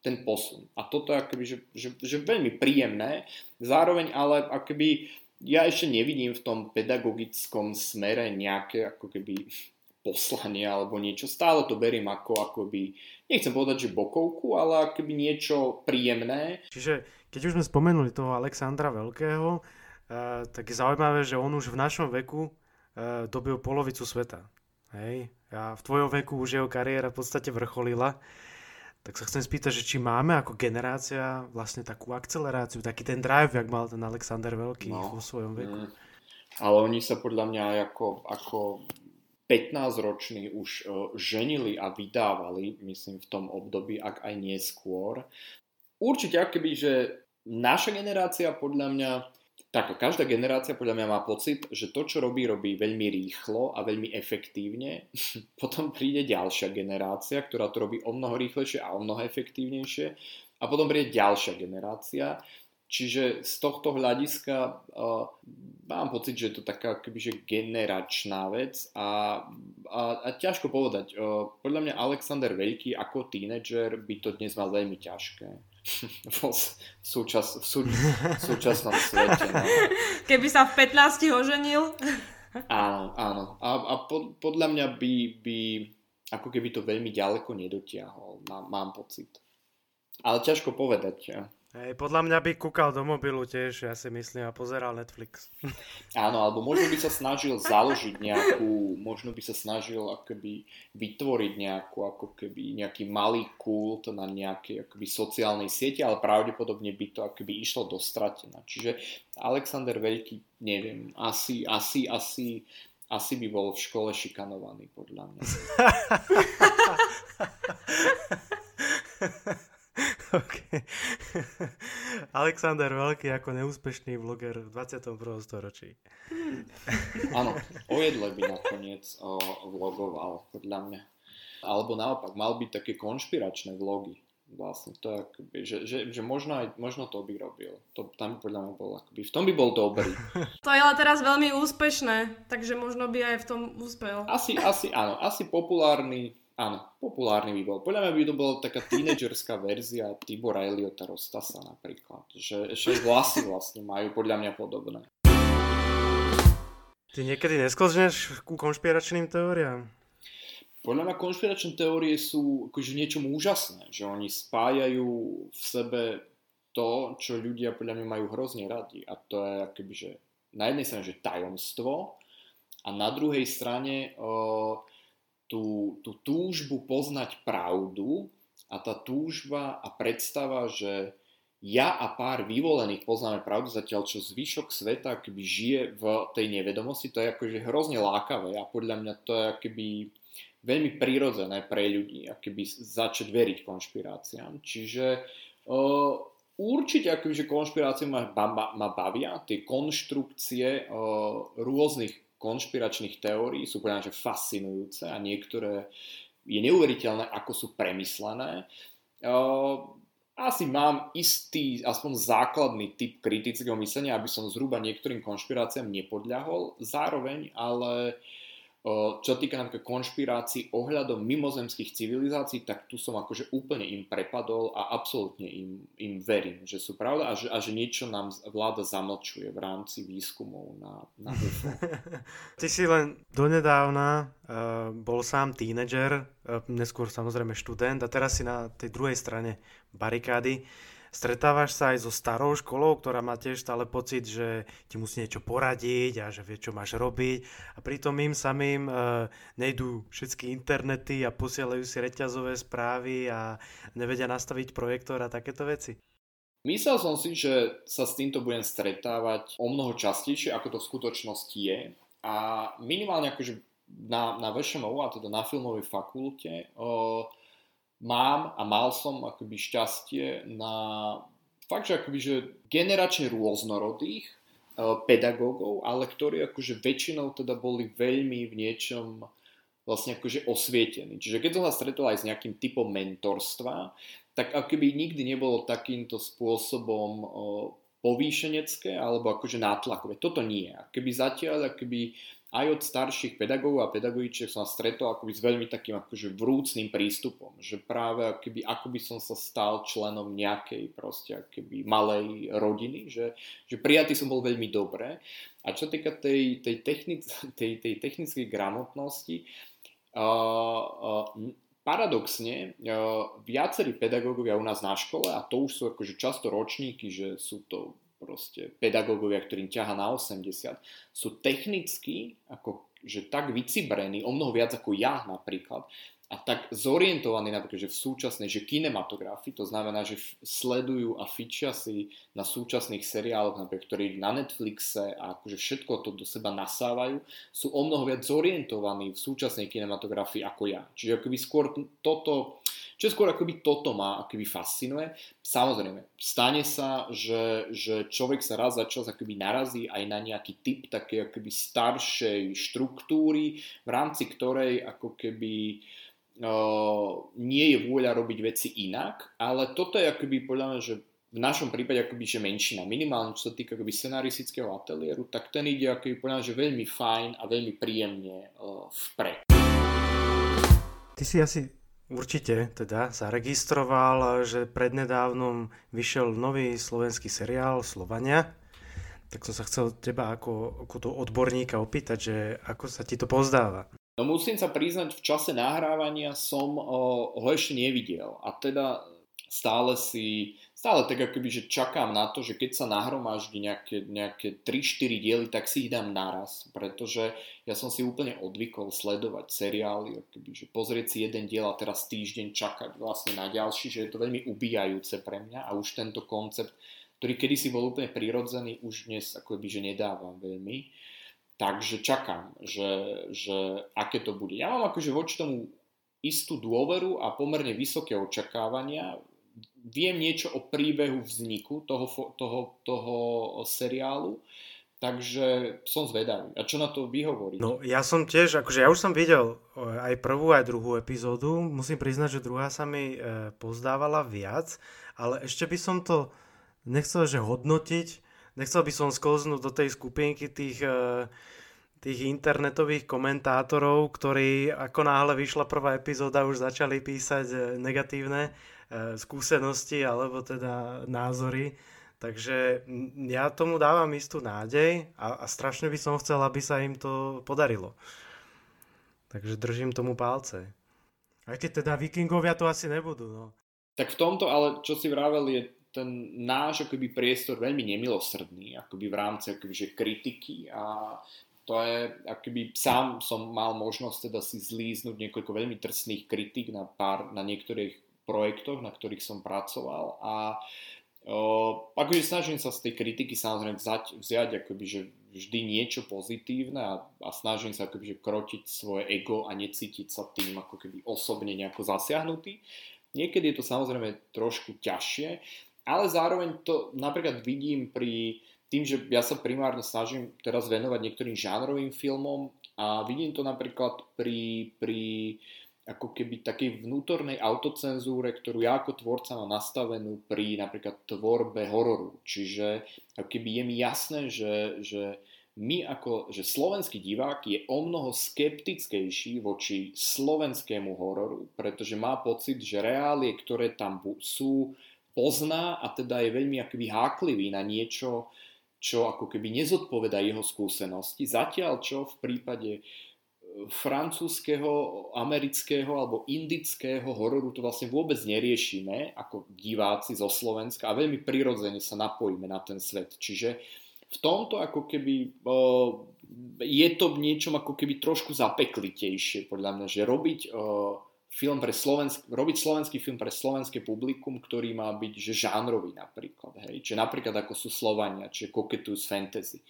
ten posun. A toto je akoby, že, že, že veľmi príjemné, zároveň ale akoby ja ešte nevidím v tom pedagogickom smere nejaké ako keby poslanie alebo niečo. Stále to beriem ako akoby, nechcem povedať, že bokovku, ale akoby niečo príjemné. Čiže keď už sme spomenuli toho Alexandra Veľkého, uh, tak je zaujímavé, že on už v našom veku uh, dobil polovicu sveta. Hej? A v tvojom veku už jeho kariéra v podstate vrcholila. Tak sa chcem spýtať, že či máme ako generácia vlastne takú akceleráciu, taký ten drive, jak mal ten Alexander Veľký no, vo svojom veku. Mm, ale oni sa podľa mňa ako, ako 15-roční už uh, ženili a vydávali, myslím v tom období, ak aj neskôr. Určite akoby, že naša generácia podľa mňa tak každá generácia podľa mňa má pocit, že to, čo robí, robí veľmi rýchlo a veľmi efektívne. Potom príde ďalšia generácia, ktorá to robí o mnoho rýchlejšie a o mnoho efektívnejšie. A potom príde ďalšia generácia. Čiže z tohto hľadiska uh, mám pocit, že je to taká kebyže generačná vec a, a, a ťažko povedať. Uh, podľa mňa Alexander Veľký ako tínedžer by to dnes mal veľmi ťažké v, súčas, v, sú, v súčasnom svete. No. Keby sa v 15 oženil. Áno, áno. A, a pod, podľa mňa by, by ako keby to veľmi ďaleko nedotiahol, mám, mám pocit. Ale ťažko povedať. Hej, podľa mňa by kúkal do mobilu tiež, ja si myslím, a pozeral Netflix. Áno, alebo možno by sa snažil založiť nejakú, možno by sa snažil akoby vytvoriť nejakú, ako keby nejaký malý kult na nejakej akoby sociálnej sieti, ale pravdepodobne by to akoby išlo do stratená. Čiže Alexander Veľký, neviem, asi, asi, asi, asi by bol v škole šikanovaný, podľa mňa. okay. Alexander Veľký ako neúspešný vloger v 21. storočí. Áno, o jedle by nakoniec o, vlogoval, podľa mňa. Alebo naopak, mal by také konšpiračné vlogy. Vlastne to akoby, že, že, že možno, aj, možno to by robil. To tam podľa mňa bol akoby, v tom by bol dobrý. To je ale teraz veľmi úspešné, takže možno by aj v tom úspel. Asi, asi, áno, asi populárny, Áno, populárny by bol. Podľa mňa by to bola taká tínedžerská verzia Tibora Eliota Rostasa napríklad. Že ešte vlasy vlastne majú podľa mňa podobné. Ty niekedy nesklzneš ku konšpiračným teóriám? Podľa mňa konšpiračné teórie sú akože niečom úžasné, že oni spájajú v sebe to, čo ľudia podľa mňa majú hrozne radi. A to je akoby, že na jednej strane, že tajomstvo a na druhej strane uh, tú, tú túžbu poznať pravdu a tá túžba a predstava, že ja a pár vyvolených poznáme pravdu, zatiaľ čo zvyšok sveta akoby žije v tej nevedomosti, to je akože hrozne lákavé a podľa mňa to je akoby veľmi prirodzené pre ľudí, akoby začať veriť konšpiráciám. Čiže uh, určite akoby, že konšpirácie ma, ma, ma bavia, tie konštrukcie uh, rôznych konšpiračných teórií sú podľa že fascinujúce a niektoré je neuveriteľné, ako sú premyslené. Asi mám istý, aspoň základný typ kritického myslenia, aby som zhruba niektorým konšpiráciám nepodľahol. Zároveň ale čo týka napríklad konšpirácií ohľadom mimozemských civilizácií, tak tu som akože úplne im prepadol a absolútne im, im verím, že sú pravda a že, a že niečo nám vláda zamlčuje v rámci výskumov na, na UFO. Ty si len donedávna uh, bol sám tínedžer, uh, neskôr samozrejme študent a teraz si na tej druhej strane barikády. Stretávaš sa aj so starou školou, ktorá má tiež stále pocit, že ti musí niečo poradiť a že vie, čo máš robiť. A pritom im samým e, nejdú všetky internety a posielajú si reťazové správy a nevedia nastaviť projektor a takéto veci. Myslel som si, že sa s týmto budem stretávať o mnoho častejšie, ako to v skutočnosti je. A minimálne akože na, na VŠMU, a teda na filmovej fakulte, o, mám a mal som akoby šťastie na fakt, že akoby, že generačne rôznorodých uh, pedagógov, ale ktorí akože väčšinou teda boli veľmi v niečom vlastne akože osvietení. Čiže keď som sa stretol aj s nejakým typom mentorstva, tak akoby nikdy nebolo takýmto spôsobom uh, povýšenecké alebo akože nátlakové. Toto nie. Keby zatiaľ, akoby aj od starších pedagógov a pedagogičiek som sa stretol akoby s veľmi takým akože vrúcným prístupom, že práve akoby, ako by som sa stal členom nejakej proste akoby malej rodiny, že, že prijatý som bol veľmi dobre. A čo týka tej, tej, technic, tej, tej technickej gramotnosti, uh, uh, paradoxne, viacerí pedagógovia u nás na škole, a to už sú akože často ročníky, že sú to proste pedagógovia, ktorým ťaha na 80, sú technicky ako že tak vycibrení, o mnoho viac ako ja napríklad, a tak zorientovaní napríklad, že v súčasnej, že kinematografii, to znamená, že sledujú a fičia si na súčasných seriáloch, napríklad, ktorí na Netflixe a akože všetko to do seba nasávajú, sú o mnoho viac zorientovaní v súčasnej kinematografii ako ja. Čiže akoby skôr toto, čo skôr akoby toto ma akoby fascinuje. Samozrejme, stane sa, že, že človek sa raz za čas akoby narazí aj na nejaký typ také akoby staršej štruktúry, v rámci ktorej ako keby nie je vôľa robiť veci inak, ale toto je akoby podľa mňa, že v našom prípade akoby, že menšina, minimálne čo sa týka akoby scenaristického ateliéru, tak ten ide akoby, podľa mňa, že veľmi fajn a veľmi príjemne uh, vpred. Ty si asi určite teda zaregistroval, že prednedávnom vyšiel nový slovenský seriál Slovania. Tak som sa chcel teba ako, ako to odborníka opýtať, že ako sa ti to pozdáva. No musím sa priznať, v čase nahrávania som o, ho ešte nevidel a teda stále si, stále tak akoby, že čakám na to, že keď sa nahromaždí nejaké, nejaké 3-4 diely, tak si ich dám naraz, pretože ja som si úplne odvykol sledovať seriály, akoby, že pozrieť si jeden diel a teraz týždeň čakať vlastne na ďalší, že je to veľmi ubíjajúce pre mňa a už tento koncept, ktorý kedysi bol úplne prirodzený, už dnes akoby, že nedávam veľmi. Takže čakám, že, že aké to bude. Ja mám akože voči tomu istú dôveru a pomerne vysoké očakávania. Viem niečo o príbehu vzniku toho, toho, toho seriálu, takže som zvedavý. A čo na to vy hovoríte? No ja som tiež, akože ja už som videl aj prvú, aj druhú epizódu. Musím priznať, že druhá sa mi e, pozdávala viac, ale ešte by som to nechcel, že hodnotiť, nechcel by som sklznúť do tej skupinky tých, e, tých internetových komentátorov, ktorí ako náhle vyšla prvá epizóda už začali písať negatívne skúsenosti alebo teda názory. Takže ja tomu dávam istú nádej a, a strašne by som chcel, aby sa im to podarilo. Takže držím tomu palce. Aj keď teda vikingovia to asi nebudú. No. Tak v tomto, ale čo si vravel, je ten náš akoby priestor veľmi nemilosrdný, akoby v rámci akoby, že kritiky a to je, akoby sám som mal možnosť teda si zlíznuť niekoľko veľmi drsných kritik na, pár, na niektorých projektoch, na ktorých som pracoval a Uh, akože snažím sa z tej kritiky samozrejme vzať, vziať akoby, že vždy niečo pozitívne a, a snažím sa akoby, že krotiť svoje ego a necítiť sa tým ako keby osobne nejako zasiahnutý. Niekedy je to samozrejme trošku ťažšie, ale zároveň to napríklad vidím pri tým, že ja sa primárne snažím teraz venovať niektorým žánrovým filmom a vidím to napríklad pri, pri ako keby takej vnútornej autocenzúre, ktorú ja ako tvorca mám nastavenú pri napríklad tvorbe hororu. Čiže ako keby je mi jasné, že, že my ako, že slovenský divák je o mnoho skeptickejší voči slovenskému hororu, pretože má pocit, že reálie, ktoré tam sú, pozná a teda je veľmi akoby háklivý na niečo, čo ako keby nezodpoveda jeho skúsenosti. Zatiaľ čo v prípade e, francúzského, amerického alebo indického hororu to vlastne vôbec neriešime ako diváci zo Slovenska a veľmi prirodzene sa napojíme na ten svet. Čiže v tomto ako keby je to v niečom ako keby trošku zapeklitejšie podľa mňa, že robiť film pre slovensk- robiť slovenský film pre slovenské publikum, ktorý má byť že žánrový napríklad. Hej? Čiže napríklad ako sú Slovania, čiže koketujú s fantasy.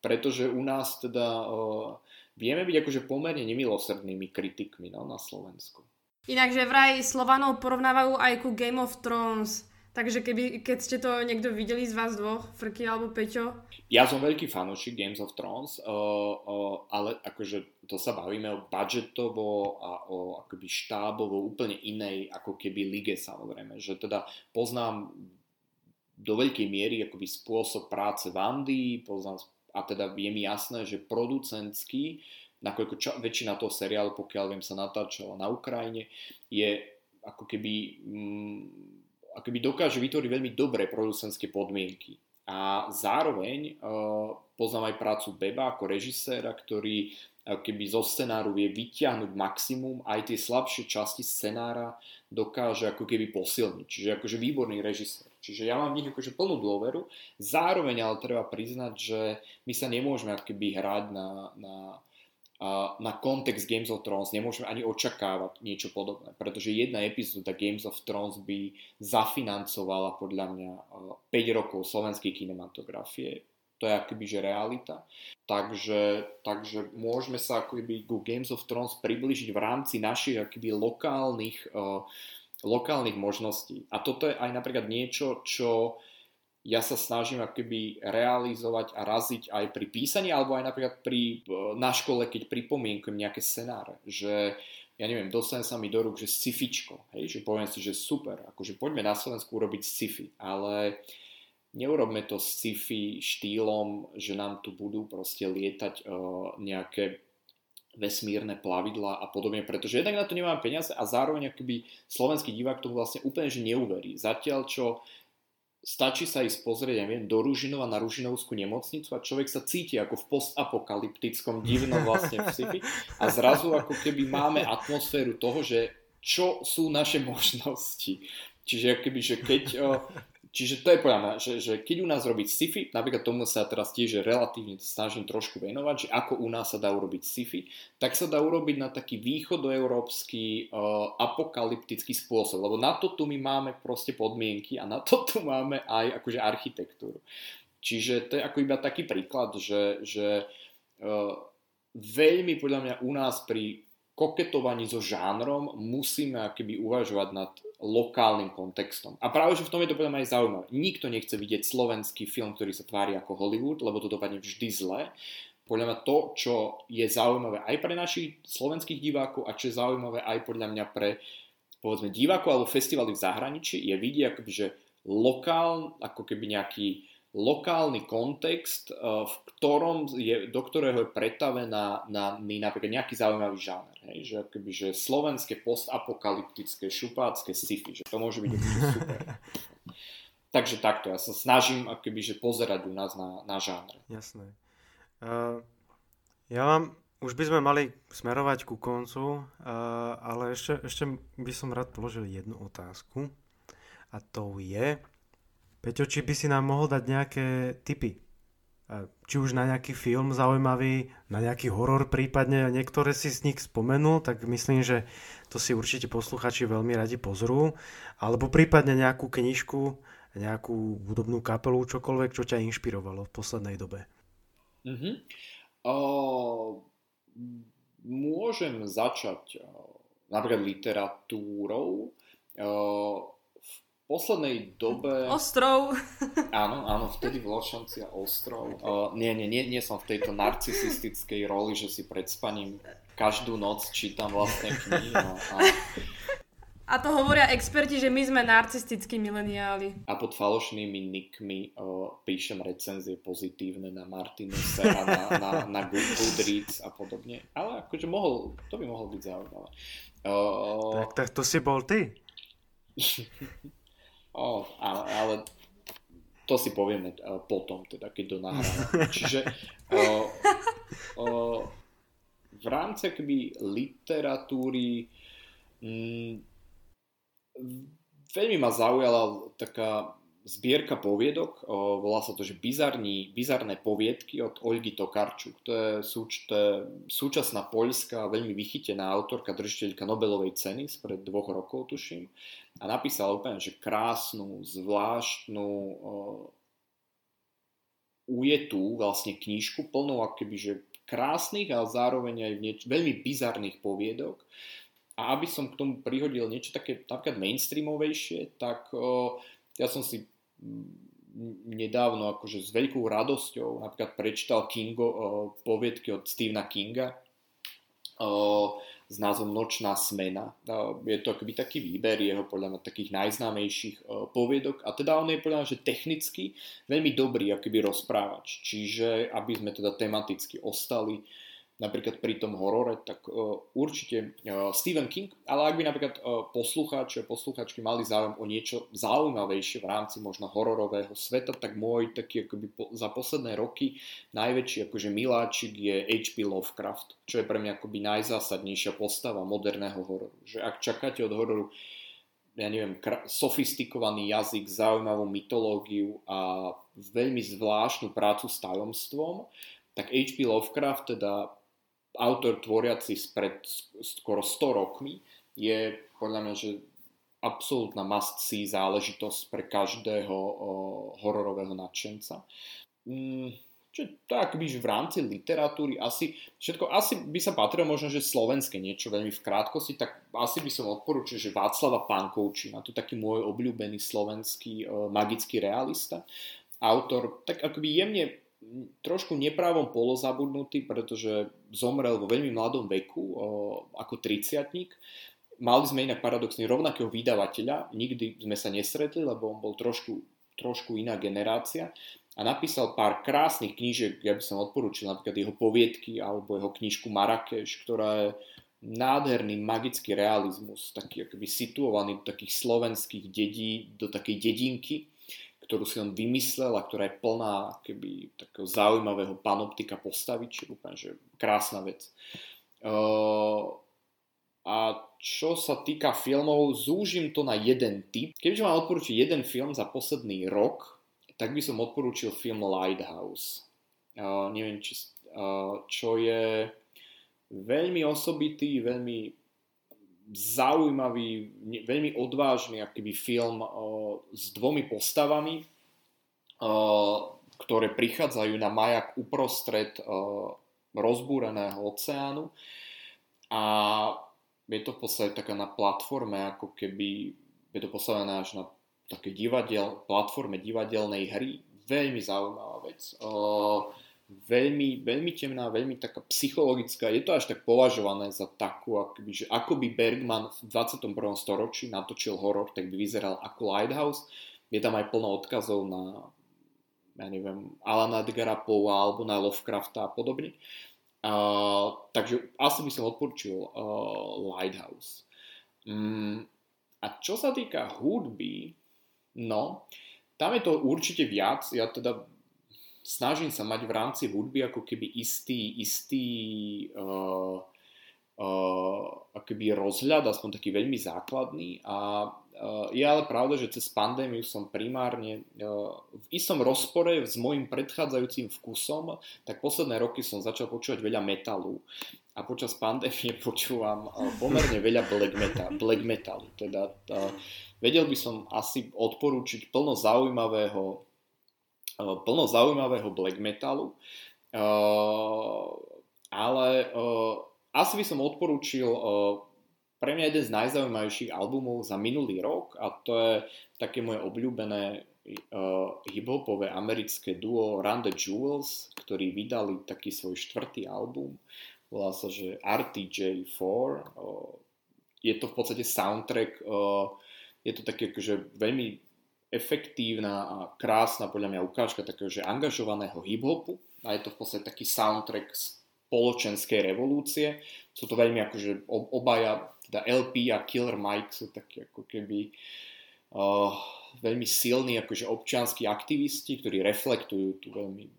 Pretože u nás teda uh, vieme byť akože pomerne nemilosrdnými kritikmi no, na Slovensku. Inak, že vraj Slovanov porovnávajú aj ku Game of Thrones. Takže keby, keď ste to niekto videli z vás dvoch, Frky alebo Peťo? Ja som veľký fanúšik Games of Thrones, uh, uh, ale akože to sa bavíme o budžetovo a o akoby štábovo úplne inej ako keby lige samozrejme, že teda poznám do veľkej miery akoby spôsob práce Vandy, poznám a teda je mi jasné, že producentský, nakoľko čo, väčšina toho seriálu, pokiaľ viem, sa natáčala na Ukrajine, je ako keby, mm, ako keby dokáže vytvoriť veľmi dobré producentské podmienky. A zároveň uh, poznám aj prácu Beba ako režiséra, ktorý keby zo scenáru vie vyťahnuť maximum, aj tie slabšie časti scenára dokáže ako keby posilniť. Čiže akože výborný režisér. Čiže ja mám v nich akože plnú dôveru. Zároveň ale treba priznať, že my sa nemôžeme ako keby hrať na, na, na kontext Games of Thrones. Nemôžeme ani očakávať niečo podobné. Pretože jedna epizóda Games of Thrones by zafinancovala podľa mňa 5 rokov slovenskej kinematografie to je akoby že realita. Takže, takže môžeme sa akoby ku Games of Thrones približiť v rámci našich akoby lokálnych, uh, lokálnych možností. A toto je aj napríklad niečo, čo ja sa snažím akoby realizovať a raziť aj pri písaní, alebo aj napríklad pri, uh, na škole, keď pripomienkujem nejaké scenáre, že ja neviem, dostane sa mi do rúk, že scifičko, hej, že poviem si, že super, akože poďme na Slovensku urobiť sci-fi, ale neurobme to sci-fi štýlom, že nám tu budú proste lietať uh, nejaké vesmírne plavidla a podobne, pretože jednak na to nemám peniaze a zároveň akoby slovenský divák tomu vlastne úplne že neuverí. Zatiaľ čo stačí sa ísť pozrieť, ja viem, do Ružinova na Ružinovskú nemocnicu a človek sa cíti ako v postapokalyptickom divnom vlastne v sci a zrazu ako keby máme atmosféru toho, že čo sú naše možnosti. Čiže akoby, že keď Čiže to je podľa mňa, že, že keď u nás robiť sci-fi, napríklad tomu sa teraz tiež relatívne snažím trošku venovať, že ako u nás sa dá urobiť sci-fi, tak sa dá urobiť na taký východoeurópsky uh, apokalyptický spôsob, lebo na to tu my máme proste podmienky a na to tu máme aj akože architektúru. Čiže to je ako iba taký príklad, že, že uh, veľmi podľa mňa u nás pri koketovaní so žánrom musíme akoby uvažovať nad lokálnym kontextom. A práve, že v tom je to mňa aj zaujímavé. Nikto nechce vidieť slovenský film, ktorý sa tvári ako Hollywood, lebo to dopadne vždy zle. Podľa mňa to, čo je zaujímavé aj pre našich slovenských divákov a čo je zaujímavé aj podľa mňa pre povedzme divákov alebo festivaly v zahraničí, je vidieť akoby, že lokál, ako keby nejaký lokálny kontext, eh, v ktorom je, do ktorého je pretavená na, na napríklad nejaký zaujímavý žáner. Hej? Že, akoby, že slovenské postapokalyptické, šupácké sci-fi, že to môže byť super. Takže takto, ja sa snažím akoby, že pozerať u nás na, na žánre. Jasné. Uh, ja vám, už by sme mali smerovať ku koncu, uh, ale ešte, ešte by som rád položil jednu otázku. A to je, Peťo, či by si nám mohol dať nejaké tipy? Či už na nejaký film zaujímavý, na nejaký horor prípadne, niektoré si z nich spomenul, tak myslím, že to si určite posluchači veľmi radi pozrú. Alebo prípadne nejakú knižku, nejakú hudobnú kapelu, čokoľvek, čo ťa inšpirovalo v poslednej dobe. Mm-hmm. Uh, môžem začať uh, napríklad literatúrou. Uh, poslednej dobe... Ostrov. Áno, áno, vtedy Vločanci a Ostrov. Uh, nie, nie, nie, nie som v tejto narcisistickej roli, že si pred spaním každú noc čítam vlastne knihy. No, a... a to hovoria experti, že my sme narcistickí mileniáli. A pod falošnými nickmi uh, píšem recenzie pozitívne na Martinuse a na, na, na Goodreads a podobne. Ale akože mohol, to by mohlo byť zaujímavé. Uh, tak, tak to si bol ty. Oh, ale, ale to si povieme uh, potom, teda, keď to nahráme. Čiže uh, uh, v rámci akoby literatúry mm, veľmi ma zaujala taká zbierka poviedok, o, volá sa to, že bizarní, bizarné poviedky od Olgy Tokarčuk. To je, súč, to je súčasná poľská, veľmi vychytená autorka, držiteľka Nobelovej ceny spred dvoch rokov, tuším. A napísala úplne, že krásnu, zvláštnu, o, ujetú vlastne knižku, plnou akoby, že krásnych, ale zároveň aj nieč- veľmi bizarných poviedok. A aby som k tomu prihodil niečo také napríklad mainstreamovejšie, tak o, ja som si nedávno akože s veľkou radosťou napríklad prečítal Kingo, uh, poviedky od Stephena Kinga uh, s názvom Nočná smena. Je to akoby taký výber jeho podľa mňa takých najznámejších poviedok a teda on je podľa mňa, že technicky veľmi dobrý akoby rozprávač. Čiže aby sme teda tematicky ostali napríklad pri tom horore, tak uh, určite uh, Stephen King, ale ak by napríklad uh, poslucháči a poslucháčky mali záujem o niečo zaujímavejšie v rámci možno hororového sveta, tak môj taký akoby po, za posledné roky najväčší akože miláčik je H.P. Lovecraft, čo je pre mňa akoby najzásadnejšia postava moderného hororu. Že ak čakáte od hororu ja neviem, sofistikovaný jazyk, zaujímavú mytológiu a veľmi zvláštnu prácu s tajomstvom, tak H.P. Lovecraft teda autor tvoriaci spred skoro 100 rokmi je podľa mňa, že absolútna must-see záležitosť pre každého o, hororového nadšenca. Mm, čo tak by v rámci literatúry asi všetko, asi by sa patrilo možno, že slovenské niečo veľmi v krátkosti, tak asi by som odporúčil, že Václava Pankovčina, to taký môj obľúbený slovenský o, magický realista. Autor, tak akoby jemne trošku neprávom polozabudnutý, pretože zomrel vo veľmi mladom veku, ako triciatník. Mali sme inak paradoxne rovnakého vydavateľa, nikdy sme sa nesretli, lebo on bol trošku, trošku iná generácia a napísal pár krásnych knížiek, ja by som odporúčil napríklad jeho poviedky alebo jeho knižku Marrakeš, ktorá je nádherný magický realizmus, taký akoby situovaný do takých slovenských dedí, do takej dedinky, ktorú si on vymyslel a ktorá je plná keby, takého zaujímavého panoptika postavy, či úplne, že krásna vec. Uh, a čo sa týka filmov, zúžim to na jeden typ. Keďže mám odporúčiť jeden film za posledný rok, tak by som odporúčil film Lighthouse. Uh, neviem, či, uh, čo je veľmi osobitý, veľmi zaujímavý, veľmi odvážny akýby film uh, s dvomi postavami, uh, ktoré prichádzajú na majak uprostred uh, rozbúreného oceánu a je to v podstate taká na platforme, ako keby je to postavené až na také divadel, platforme divadelnej hry. Veľmi zaujímavá vec. Uh, veľmi, veľmi temná, veľmi taká psychologická. Je to až tak považované za takú, akoby, že ako by Bergman v 21. storočí natočil horor, tak by vyzeral ako Lighthouse. Je tam aj plno odkazov na ja neviem, Alana Edgara Poe alebo na Lovecrafta a podobne. Uh, takže asi by som odporčil uh, Lighthouse. Um, a čo sa týka hudby, no, tam je to určite viac. Ja teda snažím sa mať v rámci hudby ako keby istý, istý uh, uh, rozhľad, aspoň taký veľmi základný a uh, je ale pravda, že cez pandémiu som primárne uh, v istom rozpore s môjim predchádzajúcim vkusom, tak posledné roky som začal počúvať veľa metalu a počas pandémie počúvam pomerne veľa black, metal, black metalu. Teda uh, vedel by som asi odporúčiť plno zaujímavého plno zaujímavého black metalu, eh, ale eh, asi by som odporúčil pre mňa jeden z najzaujímavejších albumov za minulý rok a to je také moje obľúbené hiphopové americké duo Run the Jewels, ktorí vydali taký svoj štvrtý album, volá sa, že RTJ4, je to v podstate soundtrack, je to také akože veľmi efektívna a krásna podľa mňa ukážka takého, že angažovaného hip-hopu a je to v podstate taký soundtrack spoločenskej revolúcie. Sú to veľmi akože obaja, teda LP a Killer Mike sú takí ako keby uh, veľmi silní akože občianskí aktivisti, ktorí reflektujú tú veľmi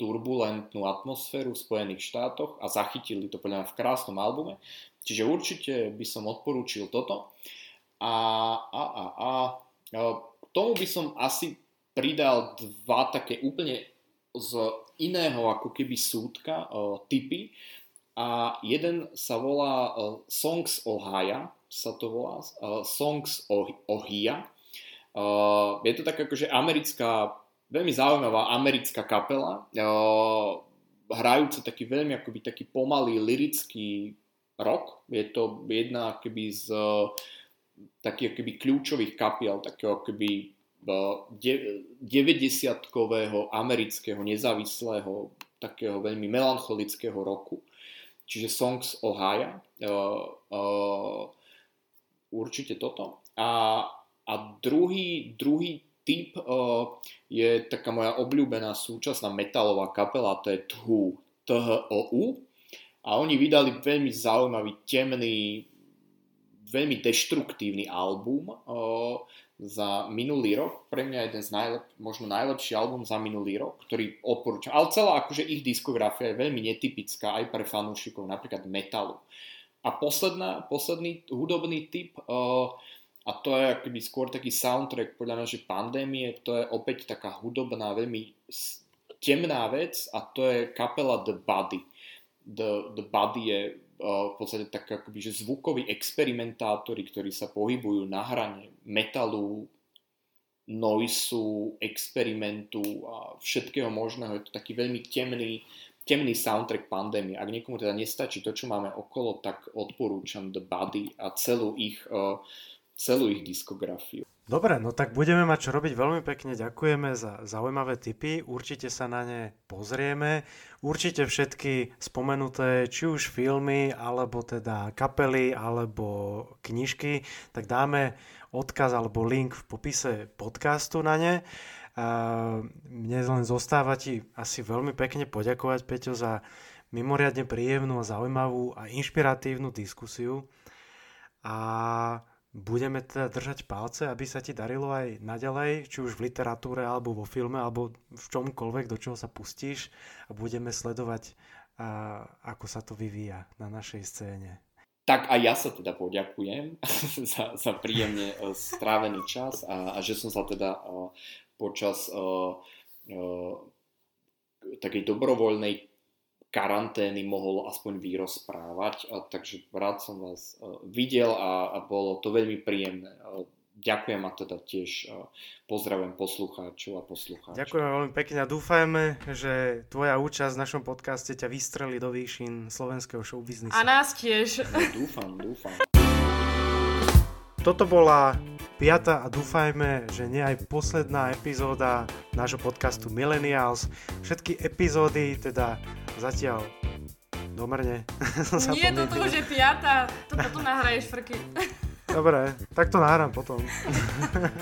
turbulentnú atmosféru v Spojených štátoch a zachytili to podľa mňa v krásnom albume. Čiže určite by som odporúčil toto. A, a, a, a tomu by som asi pridal dva také úplne z iného ako keby súdka uh, typy. A jeden sa volá uh, Songs Ohia, sa to volá, uh, Songs Ohia. Je to tak akože americká, veľmi zaujímavá americká kapela, hrajúca taký veľmi akoby taký pomalý lirický rock. Je to jedna akoby z uh, takých akoby kľúčových kapiel, takého akoby 90-kového amerického nezávislého takého veľmi melancholického roku. čiže Songs Ohio. Uh, uh, určite toto. A, a druhý, druhý typ uh, je taká moja obľúbená súčasná metalová kapela, to je THU, T-H-O-U. A oni vydali veľmi zaujímavý, temný, veľmi deštruktívny album uh, za minulý rok. Pre mňa jeden z najlep, možno najlepší album za minulý rok, ktorý odporúčam. Ale celá akože ich diskografia je veľmi netypická aj pre fanúšikov napríklad metalu. A posledná, posledný hudobný typ uh, a to je akoby skôr taký soundtrack podľa mňa, že pandémie, to je opäť taká hudobná, veľmi temná vec a to je kapela The Body. The, the Body je v podstate tak akoby, že zvukoví experimentátori, ktorí sa pohybujú na hrane metalu, noisu, experimentu a všetkého možného. Je to taký veľmi temný, temný soundtrack pandémie. Ak niekomu teda nestačí to, čo máme okolo, tak odporúčam The Body a celú ich, uh, celú ich diskografiu. Dobre, no tak budeme mať čo robiť. Veľmi pekne ďakujeme za zaujímavé tipy. Určite sa na ne pozrieme. Určite všetky spomenuté, či už filmy, alebo teda kapely, alebo knižky, tak dáme odkaz alebo link v popise podcastu na ne. Mne len zostáva ti asi veľmi pekne poďakovať, Peťo, za mimoriadne príjemnú a zaujímavú a inšpiratívnu diskusiu. A budeme teda držať palce, aby sa ti darilo aj naďalej, či už v literatúre, alebo vo filme, alebo v čomkoľvek, do čoho sa pustíš a budeme sledovať, a, ako sa to vyvíja na našej scéne. Tak a ja sa teda poďakujem za, za príjemne e, strávený čas a, a že som sa teda uh, počas uh, uh, takej dobrovoľnej karantény mohol aspoň vyrozprávať. A, takže rád som vás uh, videl a, a bolo to veľmi príjemné. Uh, ďakujem a teda tiež pozdravujem poslucháčov a poslucháčov. Ďakujem veľmi pekne a dúfajme, že tvoja účasť v našom podcaste ťa vystrelí do výšin slovenského showbiznisu. A nás tiež. No, dúfam, dúfam. Toto bola piata a dúfajme, že nie aj posledná epizóda nášho podcastu Millennials. Všetky epizódy teda zatiaľ domrne. Nie, toto už je piata. To potom nahraješ frky. Dobre, tak to nahrám potom.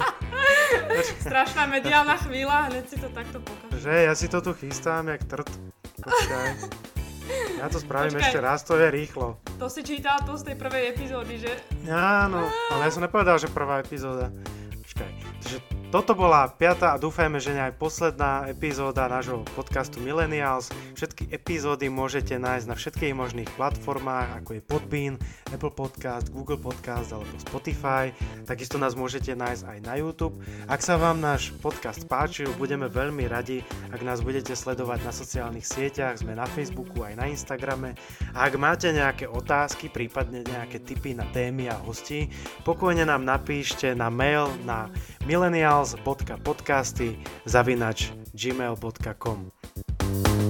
Strašná mediálna chvíľa, hneď si to takto pokaž. Že, ja si to tu chystám, jak trt. Počkaj. Ja to spravím Počkaj. ešte raz, to je rýchlo. To si čítal to z tej prvej epizódy, že? Áno, ale ja som nepovedal, že prvá epizóda. Počkaj, takže toto bola piata a dúfajme, že aj posledná epizóda nášho podcastu Millennials. Všetky epizódy môžete nájsť na všetkých možných platformách, ako je Podbean, Apple Podcast, Google Podcast alebo Spotify. Takisto nás môžete nájsť aj na YouTube. Ak sa vám náš podcast páčil, budeme veľmi radi, ak nás budete sledovať na sociálnych sieťach, sme na Facebooku aj na Instagrame. A ak máte nejaké otázky, prípadne nejaké tipy na témy a hosti, pokojne nám napíšte na mail na sales.podcasty zavinač gmail.com